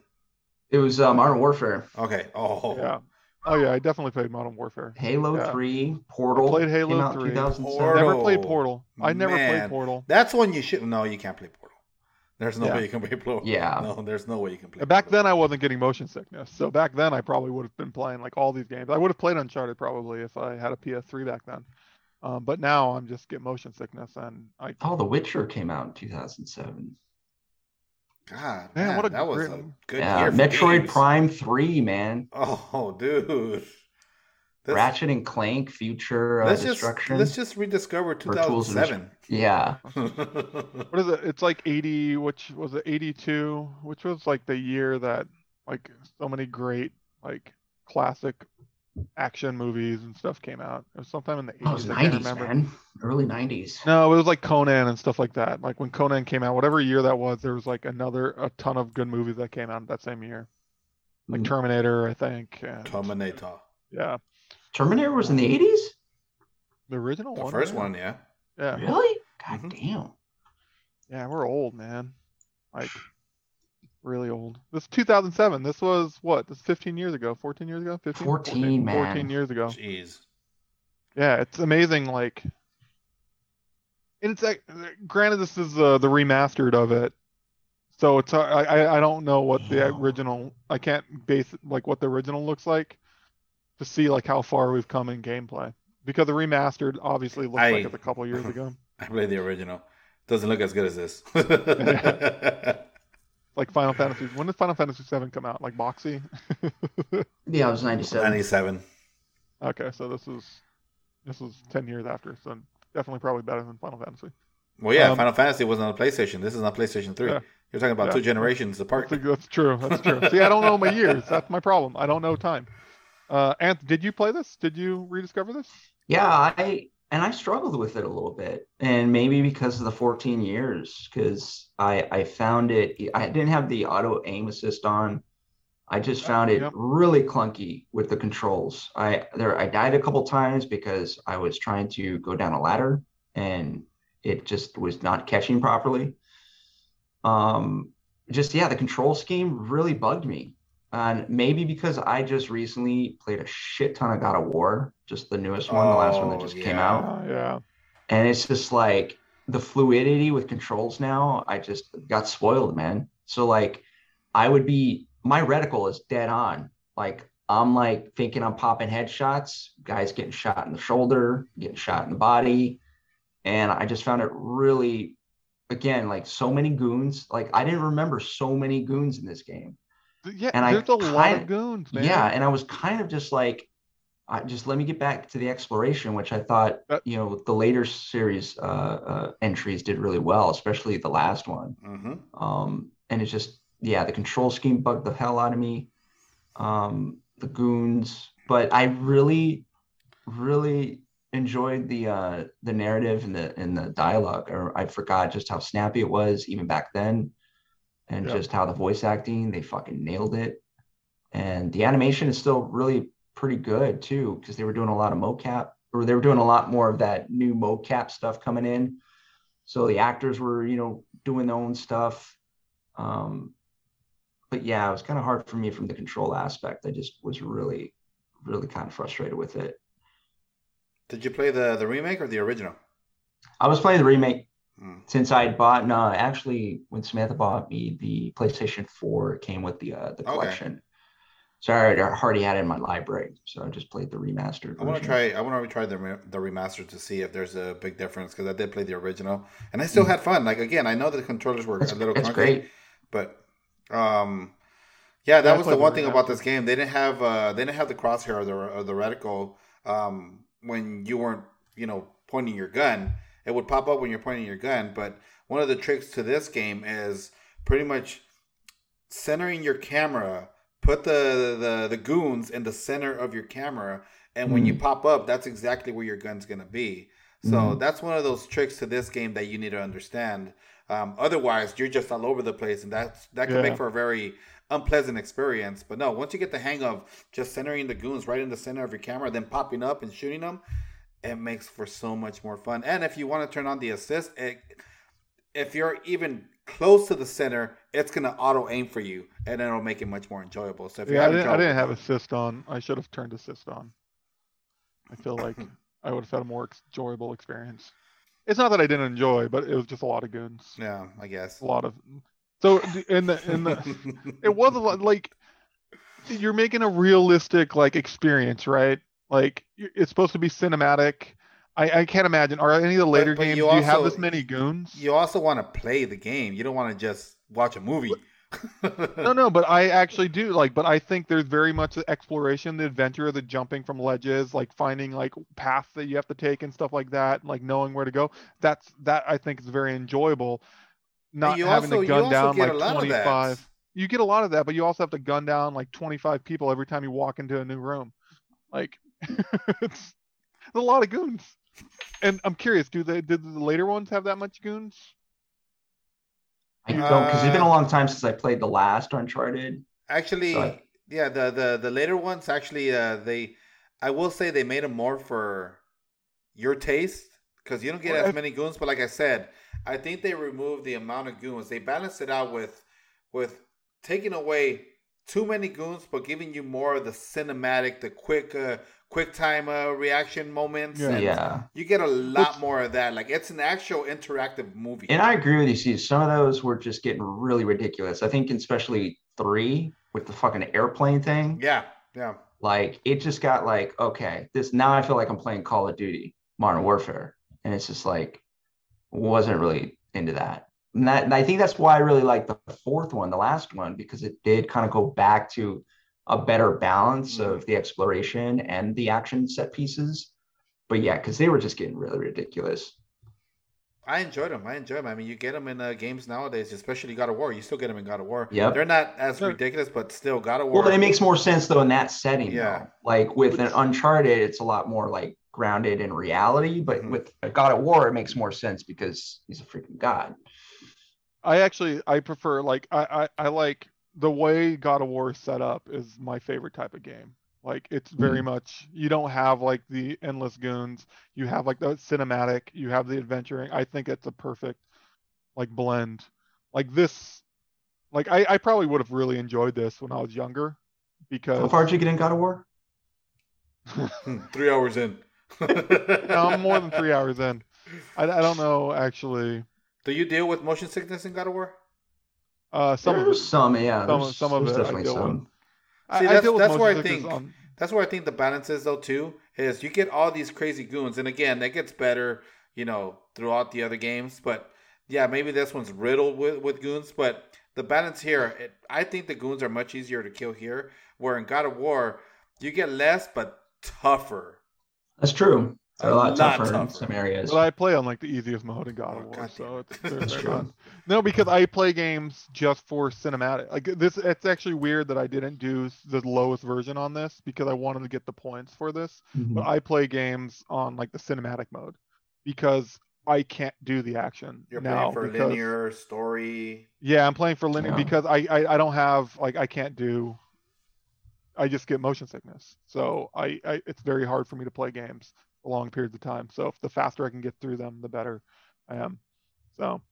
It was uh, Modern Warfare, Okay. Oh, Yeah. Oh yeah, I definitely played Modern Warfare. Halo Yeah. 3, Portal. played Halo came out 3. 2007. Portal. Never played Portal. I never Man. played Portal. That's one you should. No, you can't play Portal. There's no Yeah. way you can play Portal. Yeah. No, there's no way you can play. Back Portal. then, I wasn't getting motion sickness, so back then I probably would have been playing like all these games. I would have played Uncharted probably if I had a PS3 back then. Um, but now I'm just get motion sickness, and I Oh, The Witcher came out in 2007. God, Man, man, what a that was a good Yeah, year. For Metroid games. Prime 3, man. Oh, dude. Let's, Ratchet and Clank, Future uh, let's just Destruction. let's just rediscover 2007. yeah. what is it? It's like 80, which was it 82, which was like the year that like so many great like classic action movies and stuff came out. It was sometime in the 80s. Oh, it was I can't 90s, remember. man. Early 90s. No, it was like Conan and stuff like that. Like when Conan came out, whatever year that was, there was like another a ton of good movies that came out that same year. Like Mm. Terminator, I think. And, Terminator. yeah, Terminator was in the 80s? the original The one. first one, yeah. Yeah, Really? God Mhm. damn. yeah, we're old, man. Like really old. This 2007. This was what? This 15 years ago, 14 years ago, 15, 14, man. 14 years ago. Jeez. Yeah, it's amazing. Like, and it's like, granted, this is uh, the remastered of it, so it's uh, I I- I don't know what the original. I can't base it, like what the original looks like to see like how far we've come in gameplay because the remastered obviously looks I- like it's a couple years ago. I played the original. Doesn't look as good as this. Like Final Fantasy. When did Final Fantasy VII come out? Like Boxy. Yeah, it was 97. 97. okay, so this is this is ten years after, so definitely probably better than Final Fantasy. Well, yeah, Um, Final Fantasy was on the PlayStation. This is on PlayStation 3. Yeah. You're talking about Yeah. two generations apart. That's, that's true. That's true. See, I don't know my years. That's my problem. I don't know time. Uh, Anth, did you play this? Did you rediscover this? Yeah, I and I struggled with it a little bit, and maybe because of the 14 years, because I I found it. I didn't have the auto aim assist on. I just found it Yep. really clunky with the controls. I there I died a couple times because I was trying to go down a ladder and it just was not catching properly. Um, just yeah, the control scheme really bugged me. And maybe because I just recently played a shit ton of God of War, just the newest one, the last one that Oh, just came out. Yeah. And it's just like the fluidity with controls now, I just got spoiled, man. So like I would be my reticle is dead on. Like I'm like thinking I'm popping headshots, guys getting shot in the shoulder, getting shot in the body. And I just found it really again like so many goons. Like I didn't remember so many goons in this game. Yeah, And I there's a lot kind- of goons, man. Yeah, and I was kind of just like, I just let me get back to the exploration, which I thought, That- you know, the later series uh, uh, entries did really well, especially the last one. hmm Um, and it's just, yeah, the control scheme bugged the hell out of me. Um, the goons, but I really, really enjoyed the uh, the narrative and the and the dialogue. Or I forgot just how snappy it was even back then, and Yeah. just how the voice acting they fucking nailed it. And the animation is still really pretty good too, because they were doing a lot of mocap, or they were doing a lot more of that new mocap stuff coming in. So the actors were, you know, doing their own stuff. Um, but yeah, it was kind of hard for me from the control aspect. I just was really, really kind of frustrated with it. Did you play the, the remake or the original? I was playing the remake Mm. since I bought. No, actually, when Samantha bought me the PlayStation 4, it came with the uh, the Okay. collection. So I already- had it in my library, so I just played the remastered. I want to try. I want to try the re- the remaster to see if there's a big difference because I did play the original and I still had fun. Like again, I know the controllers were It's, a little clunky, great. but um, yeah, that Yeah, was the played the one thing about this game. They didn't have uh, they didn't have the crosshair or the or the reticle um, when you weren't you know pointing your gun. It would pop up when you're pointing your gun, but one of the tricks to this game is pretty much centering your camera. Put the the, the goons in the center of your camera, and when you pop up, that's exactly where your gun's gonna be. So Mhm. that's one of those tricks to this game that you need to understand. Um, otherwise, you're just all over the place, and that's that can Yeah. make for a very unpleasant experience. But no, once you get the hang of just centering the goons right in the center of your camera, then popping up and shooting them, it makes for so much more fun. And if you want to turn on the assist, it, if you're even close to the center, it's gonna auto aim for you, and it'll make it much more enjoyable. So if you're Yeah, I didn't, I didn't have assist on. I should have turned assist on. I feel like I would have had a more enjoyable experience. It's not that I didn't enjoy, but it was just a lot of goons. yeah, I guess. A lot of. So in the in the it was a lot like you're making a realistic like experience, right? Like it's supposed to be cinematic. I, I can't imagine. Are any of the later but games? you do you have this many goons? you also want to play the game. You don't want to just watch a movie. No, no, but I actually do like. But I think there's very much the exploration, the adventure, the jumping from ledges, like finding like paths that you have to take and stuff like that, like knowing where to go. That's that I think is very enjoyable. Not you having also- to gun down like a lot of that. 25. You get a lot of that, but you also have to gun down like 25 people every time you walk into a new room. Like it's a lot of goons. And I'm curious, do they did the later ones have that much goons? I don't because it's been Uh, a long time since I played the last Uncharted. Actually, Sorry. yeah, the the the later ones actually uh they I will say they made them more for your taste because you don't get Well, as if- many goons. But like I said, I think they removed the amount of goons. They balanced it out with with taking away too many goons, but giving you more of the cinematic, the quick, uh, quick time uh, reaction moments. Yeah. and Yeah. You get a lot Which- more of that. Like it's an actual interactive movie. And I agree with you, See, Some of those were just getting really ridiculous. I think especially three with the fucking airplane thing. yeah, yeah. Like it just got like, okay, this now I feel like I'm playing Call of Duty, Modern Warfare. And it's just like wasn't really into that. And that and I think that's why I really like the fourth one, the last one, because it did kind of go back to a better balance of the exploration and the action set pieces. But yeah, because they were just getting really ridiculous. I enjoyed them. I enjoy them. I mean, you get them in uh, games nowadays, especially God of War. You still get them in God of War. Yep. They're not as Yeah. ridiculous, but still God of War. Well, but it makes more sense though in that setting. Yeah. Yeah. Like with an Uncharted, it's a lot more like grounded in reality. But Mhm. with God of War, it makes more sense because he's a freaking god. I actually I prefer like I, I I like the way God of War is set up is my favorite type of game. Like it's very much you don't have like the endless goons. You have like the cinematic. You have the adventuring. I think it's a perfect like blend. Like this, like I I probably would have really enjoyed this when I was younger because How far did you get in God of War? Hmm, Three hours in. No, I'm more than three hours in. I, I don't know actually. Do you deal with motion sickness in God of War? Uh, some of it. Some, yeah. some- there's- some of there's it I definitely deal with. some. I, See, I that's- deal with that's motion where I sickness think- on- That's where I think the balance is, though. Too is you get all these crazy goons, and again, that gets better, you know, throughout the other games. But yeah, maybe this one's riddled with with goons. But the balance here, it, I think the goons are much easier to kill here. Where in God of War, you get less but tougher. That's true. They're A a lot lot tougher, in some areas. But I play on like the easiest mode in God Oh, of War, God so it's they're, That's they're true. not. No, because I play games just for cinematic. Like this, it's actually weird that I didn't do the lowest version on this because I wanted to get the points for this. Mhm. But I play games on like the cinematic mode because I can't do the action You're now. playing for because, linear story. Yeah, I'm playing for linear Yeah. because I, I I don't have like I can't do. I just get motion sickness, so I, I it's very hard for me to play games for long periods of time. So if the faster I can get through them, the better I am. So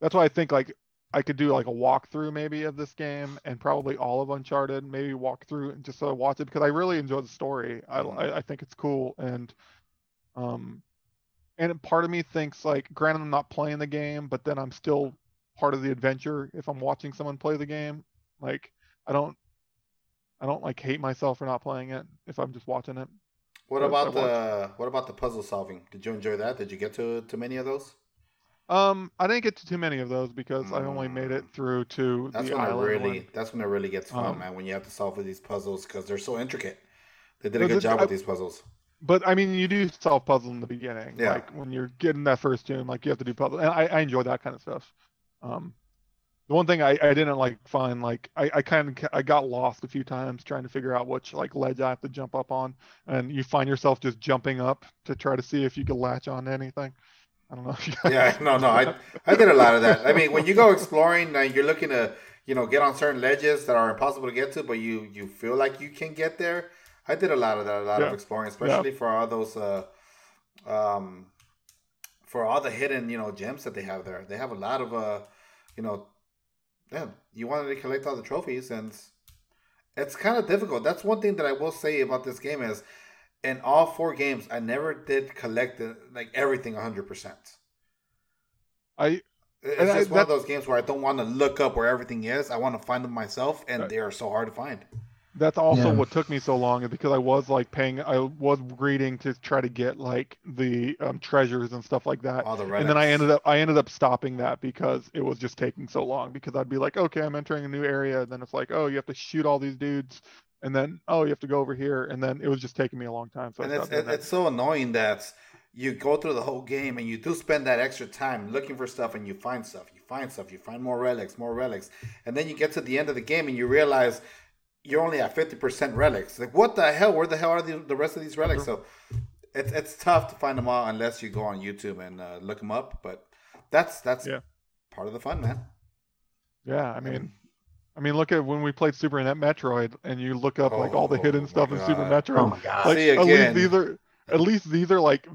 that's why I think like I could do like a walkthrough maybe of this game and probably all of Uncharted, maybe walk through and just sort of watch it because I really enjoy the story. I, Mhm. I I think it's cool and um and part of me thinks like granted I'm not playing the game, but then I'm still part of the adventure if I'm watching someone play the game. Like I don't I don't like hate myself for not playing it if I'm just watching it. What about the what about the puzzle solving? Did you enjoy that? Did you get to to many of those? Um, I didn't get to too many of those because I only made it Mm. through to That's the when it island really one. that's when it really gets fun, Um, man. When you have to solve these puzzles because they're so intricate. They did a good job I- with these puzzles. But I mean, you do solve puzzles in the beginning. Yeah. Like when you're getting that first tomb, like you have to do puzzles, and I, I enjoy that kind of stuff. Um, the one thing I, I didn't like find like I, I kind of I got lost a few times trying to figure out which like ledge I have to jump up on, and you find yourself just jumping up to try to see if you can latch on to anything. I don't know. If you Yeah, no, no, I I did a lot of that. I mean, when you go exploring, uh, you're looking to you know get on certain ledges that are impossible to get to, but you you feel like you can get there. I did a lot of that, a lot of exploring, especially for all those uh, um, for all the hidden you know gems that they have there. They have a lot of uh, you know, yeah, you wanted to collect all the trophies, and it's kind of difficult. That's one thing that I will say about this game is. In all four games, I never did collect the, like everything 100%. I It's And I- just one of those games where I don't want to look up where everything is. I want to find them myself, and Right. they are so hard to find. That's also Yeah. what took me so long is because I was like paying, I was reading to try to get like the um, treasures and stuff like that. The And then I ended up, I ended up stopping that because it was just taking so long. Because I'd be like, okay, I'm entering a new area, and then it's like, oh, you have to shoot all these dudes, and then oh, you have to go over here, and then it was just taking me a long time. So and it's it, it's so annoying that you go through the whole game and you do spend that extra time looking for stuff, and you find stuff, you find stuff, you find more relics, more relics, and then you get to the end of the game and you realize you're only at fifty percent relics. Like, what the hell? Where the hell are the, the rest of these relics? So it's it's tough to find them all unless you go on YouTube and uh, look them up. But that's that's Yeah. part of the fun, man. Yeah, I mean, I mean, look at when we played Super Net Metroid, and you look up like all the Oh hidden my stuff in Super Metroid. Oh my god. like See, at again. least these are, at least these are like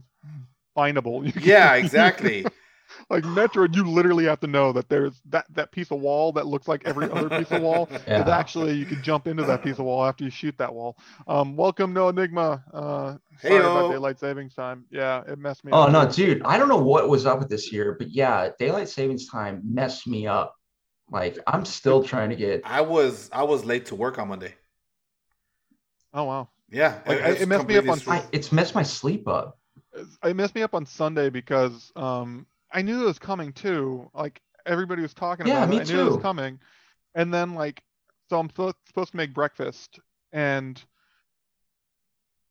findable. You can- Yeah, exactly. Like Metroid, you literally have to know that there's that that piece of wall that looks like every other piece of wall. Yeah. Is actually you can jump into that piece of wall after you shoot that wall. Um, welcome no Enigma. Uh, sorry about daylight savings time. Yeah, it messed me up. Oh up. no, dude! I don't know what was up with this year, but yeah, daylight savings time messed me up. Like I'm still trying to get. I was I was late to work on Monday. Oh wow. Yeah, Like, it's it messed me up on screwed. I, it's messed my sleep up. it messed me up on Sunday because um I knew it was coming too. Like everybody was talking Yeah, about me it. I knew it was coming. And then like so I'm supposed supposed to make breakfast and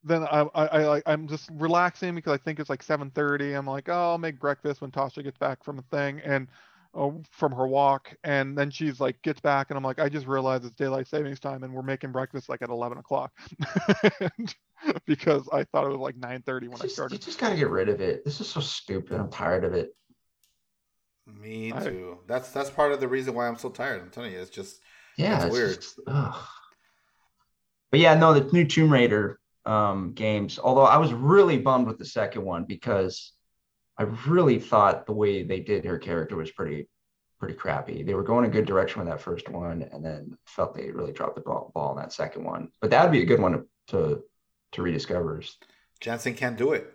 then I, I, I like I'm just relaxing because I think it's like 7:30. I'm like, oh, I'll make breakfast when Tasha gets back from the thing and uh, from her walk. And then she's like gets back and I'm like, I just realized it's daylight savings time and we're making breakfast like at 11 o'clock because I thought it was like 9:30 when I started. you just gotta get rid of it. This is so stupid. I'm tired of it. Me I- too. That's that's part of the reason why I'm so tired. I'm telling you, it's just Yeah, it's weird. just- But yeah, no, the new Tomb Raider um, games. Although I was really bummed with the second one because I really thought the way they did her character was pretty, pretty crappy. They were going a good direction with that first one, and then felt they really dropped the ball, ball in that second one. But that would be a good one to to, to rediscover. Jansen can't do it.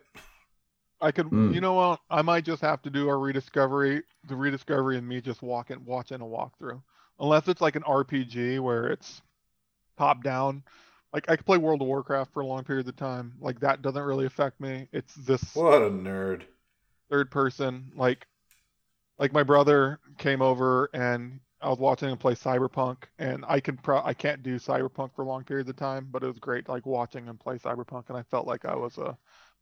I could, Mm. you know what? I might just have to do a rediscovery, the rediscovery, and me just walking, watching a walkthrough. Unless it's like an RPG where it's top down. Like I could play World of Warcraft for a long periods of time. Like that doesn't really affect me. It's this What a nerd. third person. Like, like my brother came over and I was watching him play Cyberpunk, and I can pro I can't do Cyberpunk for long periods of time, but it was great like watching him play Cyberpunk, and I felt like I was uh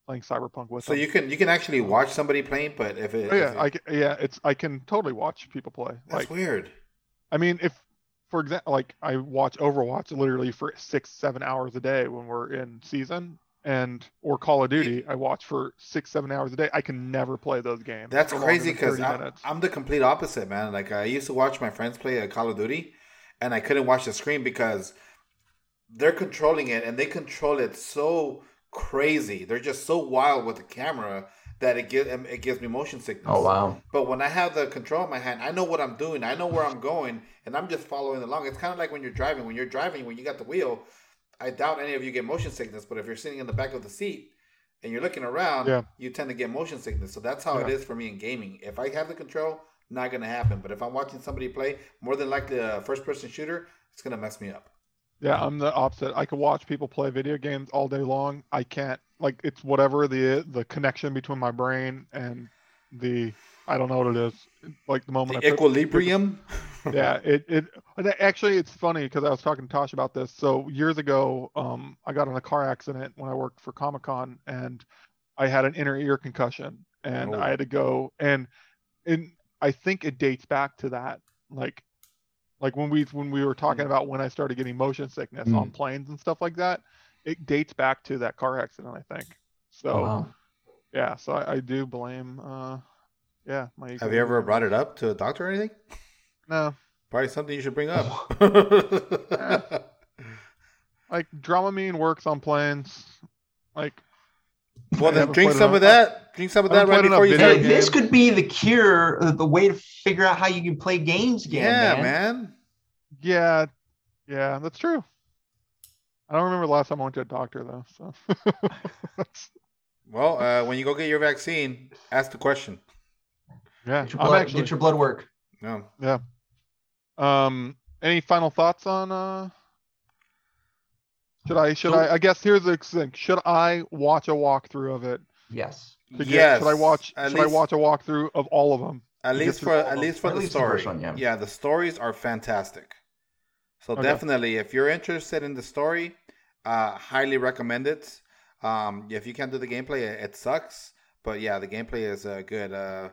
playing Cyberpunk with So him. you can you can actually watch somebody playing, but if it, Oh, if yeah, it- I yeah, it's I can totally watch people play. that's Like, weird. I mean, if for example, like I watch Overwatch literally for six, seven hours a day when we're in season, and or Call of Duty, I watch for six, seven hours a day. I can never play those games. That's crazy because I'm. I'm the complete opposite, man. Like I used to watch my friends play uh, Call of Duty, and I couldn't watch the screen because they're controlling it, and they control it so crazy. They're just so wild with the camera that it gives it gives me motion sickness. Oh wow. But when I have the control in my hand, I know what I'm doing. I know where I'm going, and I'm just following along. It's kind of like when you're driving. When you're driving, when you got the wheel, I doubt any of you get motion sickness. But if you're sitting in the back of the seat and you're looking around, Yeah. you tend to get motion sickness. So that's how it Yeah. is for me in gaming. If I have the control, not gonna happen. But if I'm watching somebody play, more than likely a first-person shooter, it's gonna mess me up. Yeah, I'm the opposite. I can watch people play video games all day long. I can't like it's whatever the the connection between my brain and the I don't know what it is. Like the moment The I put- equilibrium. yeah, it it it- actually it's funny because I was talking to Tosh about this. So years ago, um, I got in a car accident when I worked for Comic Con, and I had an inner ear concussion, and Oh. I had to go and and I think it dates back to that, like like when we when we were talking mm. about when I started getting motion sickness on mm. planes and stuff like that. It dates back to that car accident, I think. So Oh wow. yeah, so I, I do blame. uh Yeah, my. have you ever brought it up to a doctor or anything? No, Probably something you should bring up. Eh. like Dramamine works on planes. Like Well, then drink some enough- of that. Drink some of that right before enough you Hey, start. this could be the cure, uh, the way to figure out how you can play games again. Yeah, man. man. Yeah, yeah, that's true. I don't remember the last time I went to a doctor though. So Well, uh, when you go get your vaccine, ask the question. yeah, Get your, blood, actually. get your blood work. No. Yeah. Um. Any final thoughts on? uh Should I? Should So- I? I guess here's the thing. Should I watch a walkthrough of it? Yes. To get- yes. Should I watch? At should I watch a walkthrough of all of them? At least for at least for At the least the story. first one, yeah. yeah, the stories are fantastic. So Okay. definitely, if you're interested in the story, uh, highly recommend it. Um, if you can't do the gameplay, it, it sucks. But yeah, the gameplay is uh, good. Uh,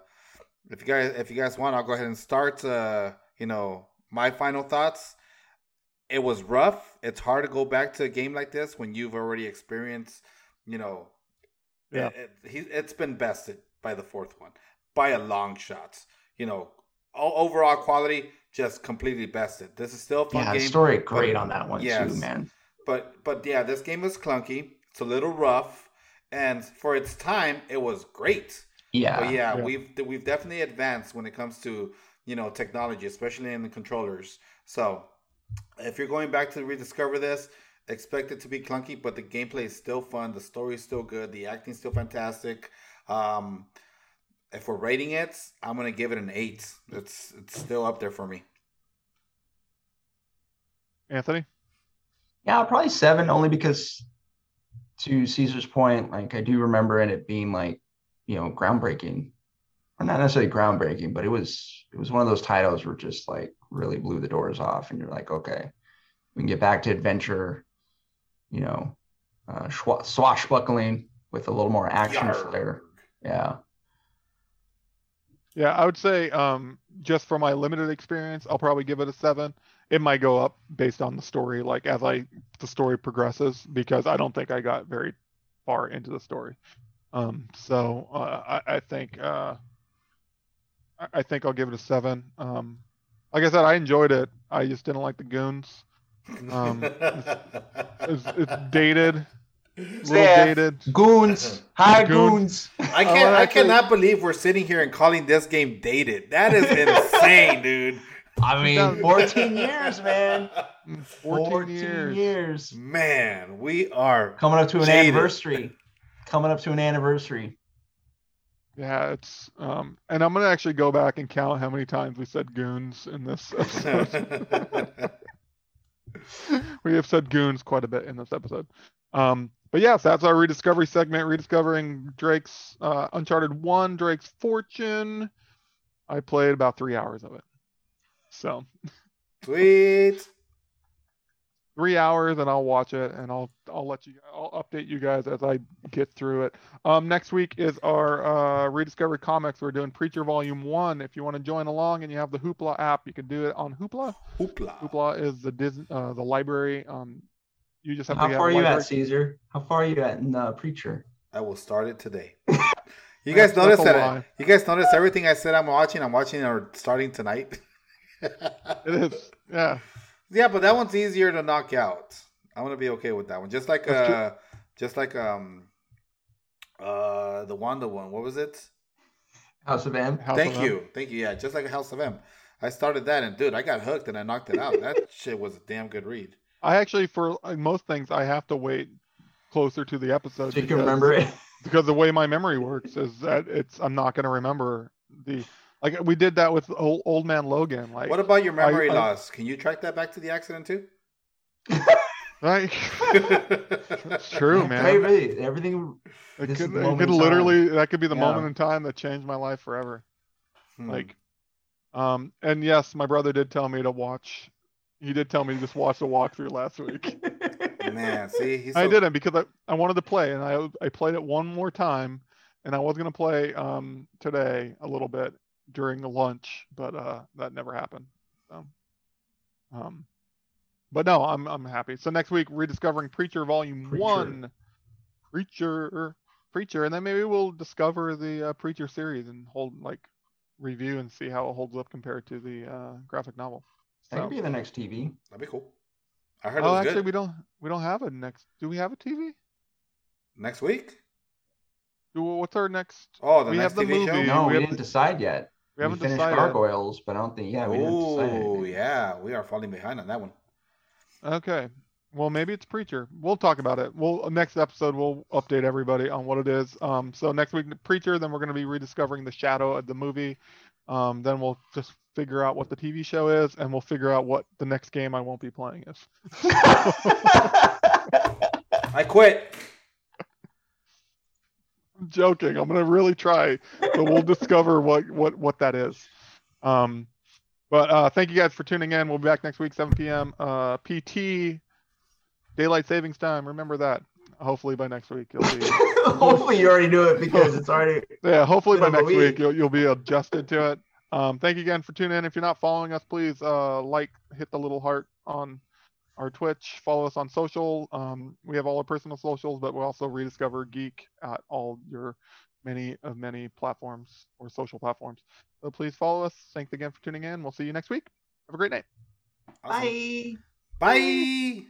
if you guys if you guys want, I'll go ahead and start. Uh, you know, my final thoughts. It was rough. It's hard to go back to a game like this when you've already experienced. You know, Yeah. it, it, it's been bested by the fourth one by a long shot. You know, o- overall quality just completely bested. This is still a fun Yeah, game. story great on that one Yes. too, man. But but yeah, this game was clunky. It's a little rough, and for its time, it was great. Yeah. But yeah, Yeah. we've we've definitely advanced when it comes to you know technology, especially in the controllers. So if you're going back to rediscover this, expect it to be clunky, but the gameplay is still fun. The story is still good. The acting's still fantastic. Um, if we're rating it, I'm gonna give it an eight. It's it's still up there for me. Anthony? Yeah, probably seven, only because to Caesar's point, like I do remember it being like, you know, groundbreaking. Or not necessarily groundbreaking, but it was it was one of those titles where just like really blew the doors off, and you're like, okay, we can get back to adventure, you know, uh, swashbuckling with a little more action Yarg. flair. Yeah. Yeah, I would say um, just from my limited experience, I'll probably give it a seven. It might go up based on the story, like as I the story progresses, because I don't think I got very far into the story. Um, so uh, I, I think uh, I, I think I'll give it a seven. Um, like I said, I enjoyed it. I just didn't like the goons. Um, It's, it's dated, a little Yeah. dated. Goons, hi Goons. goons. I can't. I actually- cannot believe we're sitting here and calling this game dated. That is insane, dude. I mean, 14 years, man. 14, years. years. Man, we are. Coming up to an Jaded. anniversary. Coming up to an anniversary. Yeah, it's um, and I'm gonna actually go back and count how many times we said goons in this episode. we have said goons quite a bit in this episode. Um, but yes, that's our rediscovery segment, rediscovering Drake's uh, Uncharted One, Drake's Fortune. I played about three hours of it, so Sweet. Three hours, and I'll watch it, and I'll I'll let you, I'll update you guys as I get through it. Um, next week is our uh, rediscovery comics. We're doing Preacher Volume One. If you want to join along and you have the Hoopla app, you can do it on Hoopla. Hoopla. Hoopla is the Disney, uh, the library. Um, you just have How to far are you at, Caesar? How far are you at in uh, Preacher? I will start it today. You guys notice that? lie. you guys notice everything I said I'm watching. I'm watching or starting tonight. It is, yeah. Yeah, but that one's easier to knock out. I'm gonna be okay with that one. Just like That's true. uh, just like um, uh, the Wanda one. What was it? House of M. House Thank of M. you, thank you. Yeah, just like a House of M. I started that and dude, I got hooked and I knocked it out. That shit was a damn good read. I actually, for uh, most things, I have to wait closer to the episode. So you can because- remember it. because the way my memory works is that it's I'm not going to remember the like we did that with old, old man Logan. Like What about your memory I- loss? Can you track that back to the accident too? right? It's true, man. Maybe everything. It could, it could in time. literally that could be the Yeah. moment in time that changed my life forever. Hmm. Like, um, and yes, my brother did tell me to watch. He did tell me to just watch the walkthrough last week. man, see, he's I didn't because I, I wanted to play and I I played it one more time and I was gonna play um today a little bit during the lunch, but uh that never happened. So um but no, I'm I'm happy. So next week rediscovering Preacher Volume Preacher. One. Preacher Preacher, and then maybe we'll discover the uh, Preacher series and hold like review and see how it holds up compared to the uh, graphic novel. That could be the next TV. That'd be cool. I heard it oh, was actually, good. we don't we don't have a next. Do we have a TV? Next week? What's our next? Oh, the We next have the TV show? movie. No, we we, have didn't to- decide yet. We haven't finished decided. Gargoyles, but I don't think. Yeah, we didn't. Oh, yeah, we are falling behind on that one. Okay. Well, maybe it's Preacher. We'll talk about it. We'll next episode we'll update everybody on what it is. Um, so next week Preacher, then we're going to be rediscovering the shadow of the movie. Um, then we'll just figure out what the TV show is, and we'll figure out what the next game I won't be playing is. I quit. I'm joking. I'm gonna really try, but we'll discover what what what that is. Um, but uh, thank you guys for tuning in. We'll be back next week, 7 p.m. Uh, PT, daylight savings time. Remember that. Hopefully by next week you'll be. Hopefully, you already knew it because it's already. yeah, hopefully by Bit of a next week week. you'll you'll be adjusted to it. Um, thank you again for tuning in. If you're not following us, please uh, like, hit the little heart on our Twitch. Follow us on social. Um, we have all our personal socials, but we also rediscover Geek at all your many of many platforms or social platforms. So please follow us. Thanks again for tuning in. We'll see you next week. Have a great night. Awesome. Bye. Bye.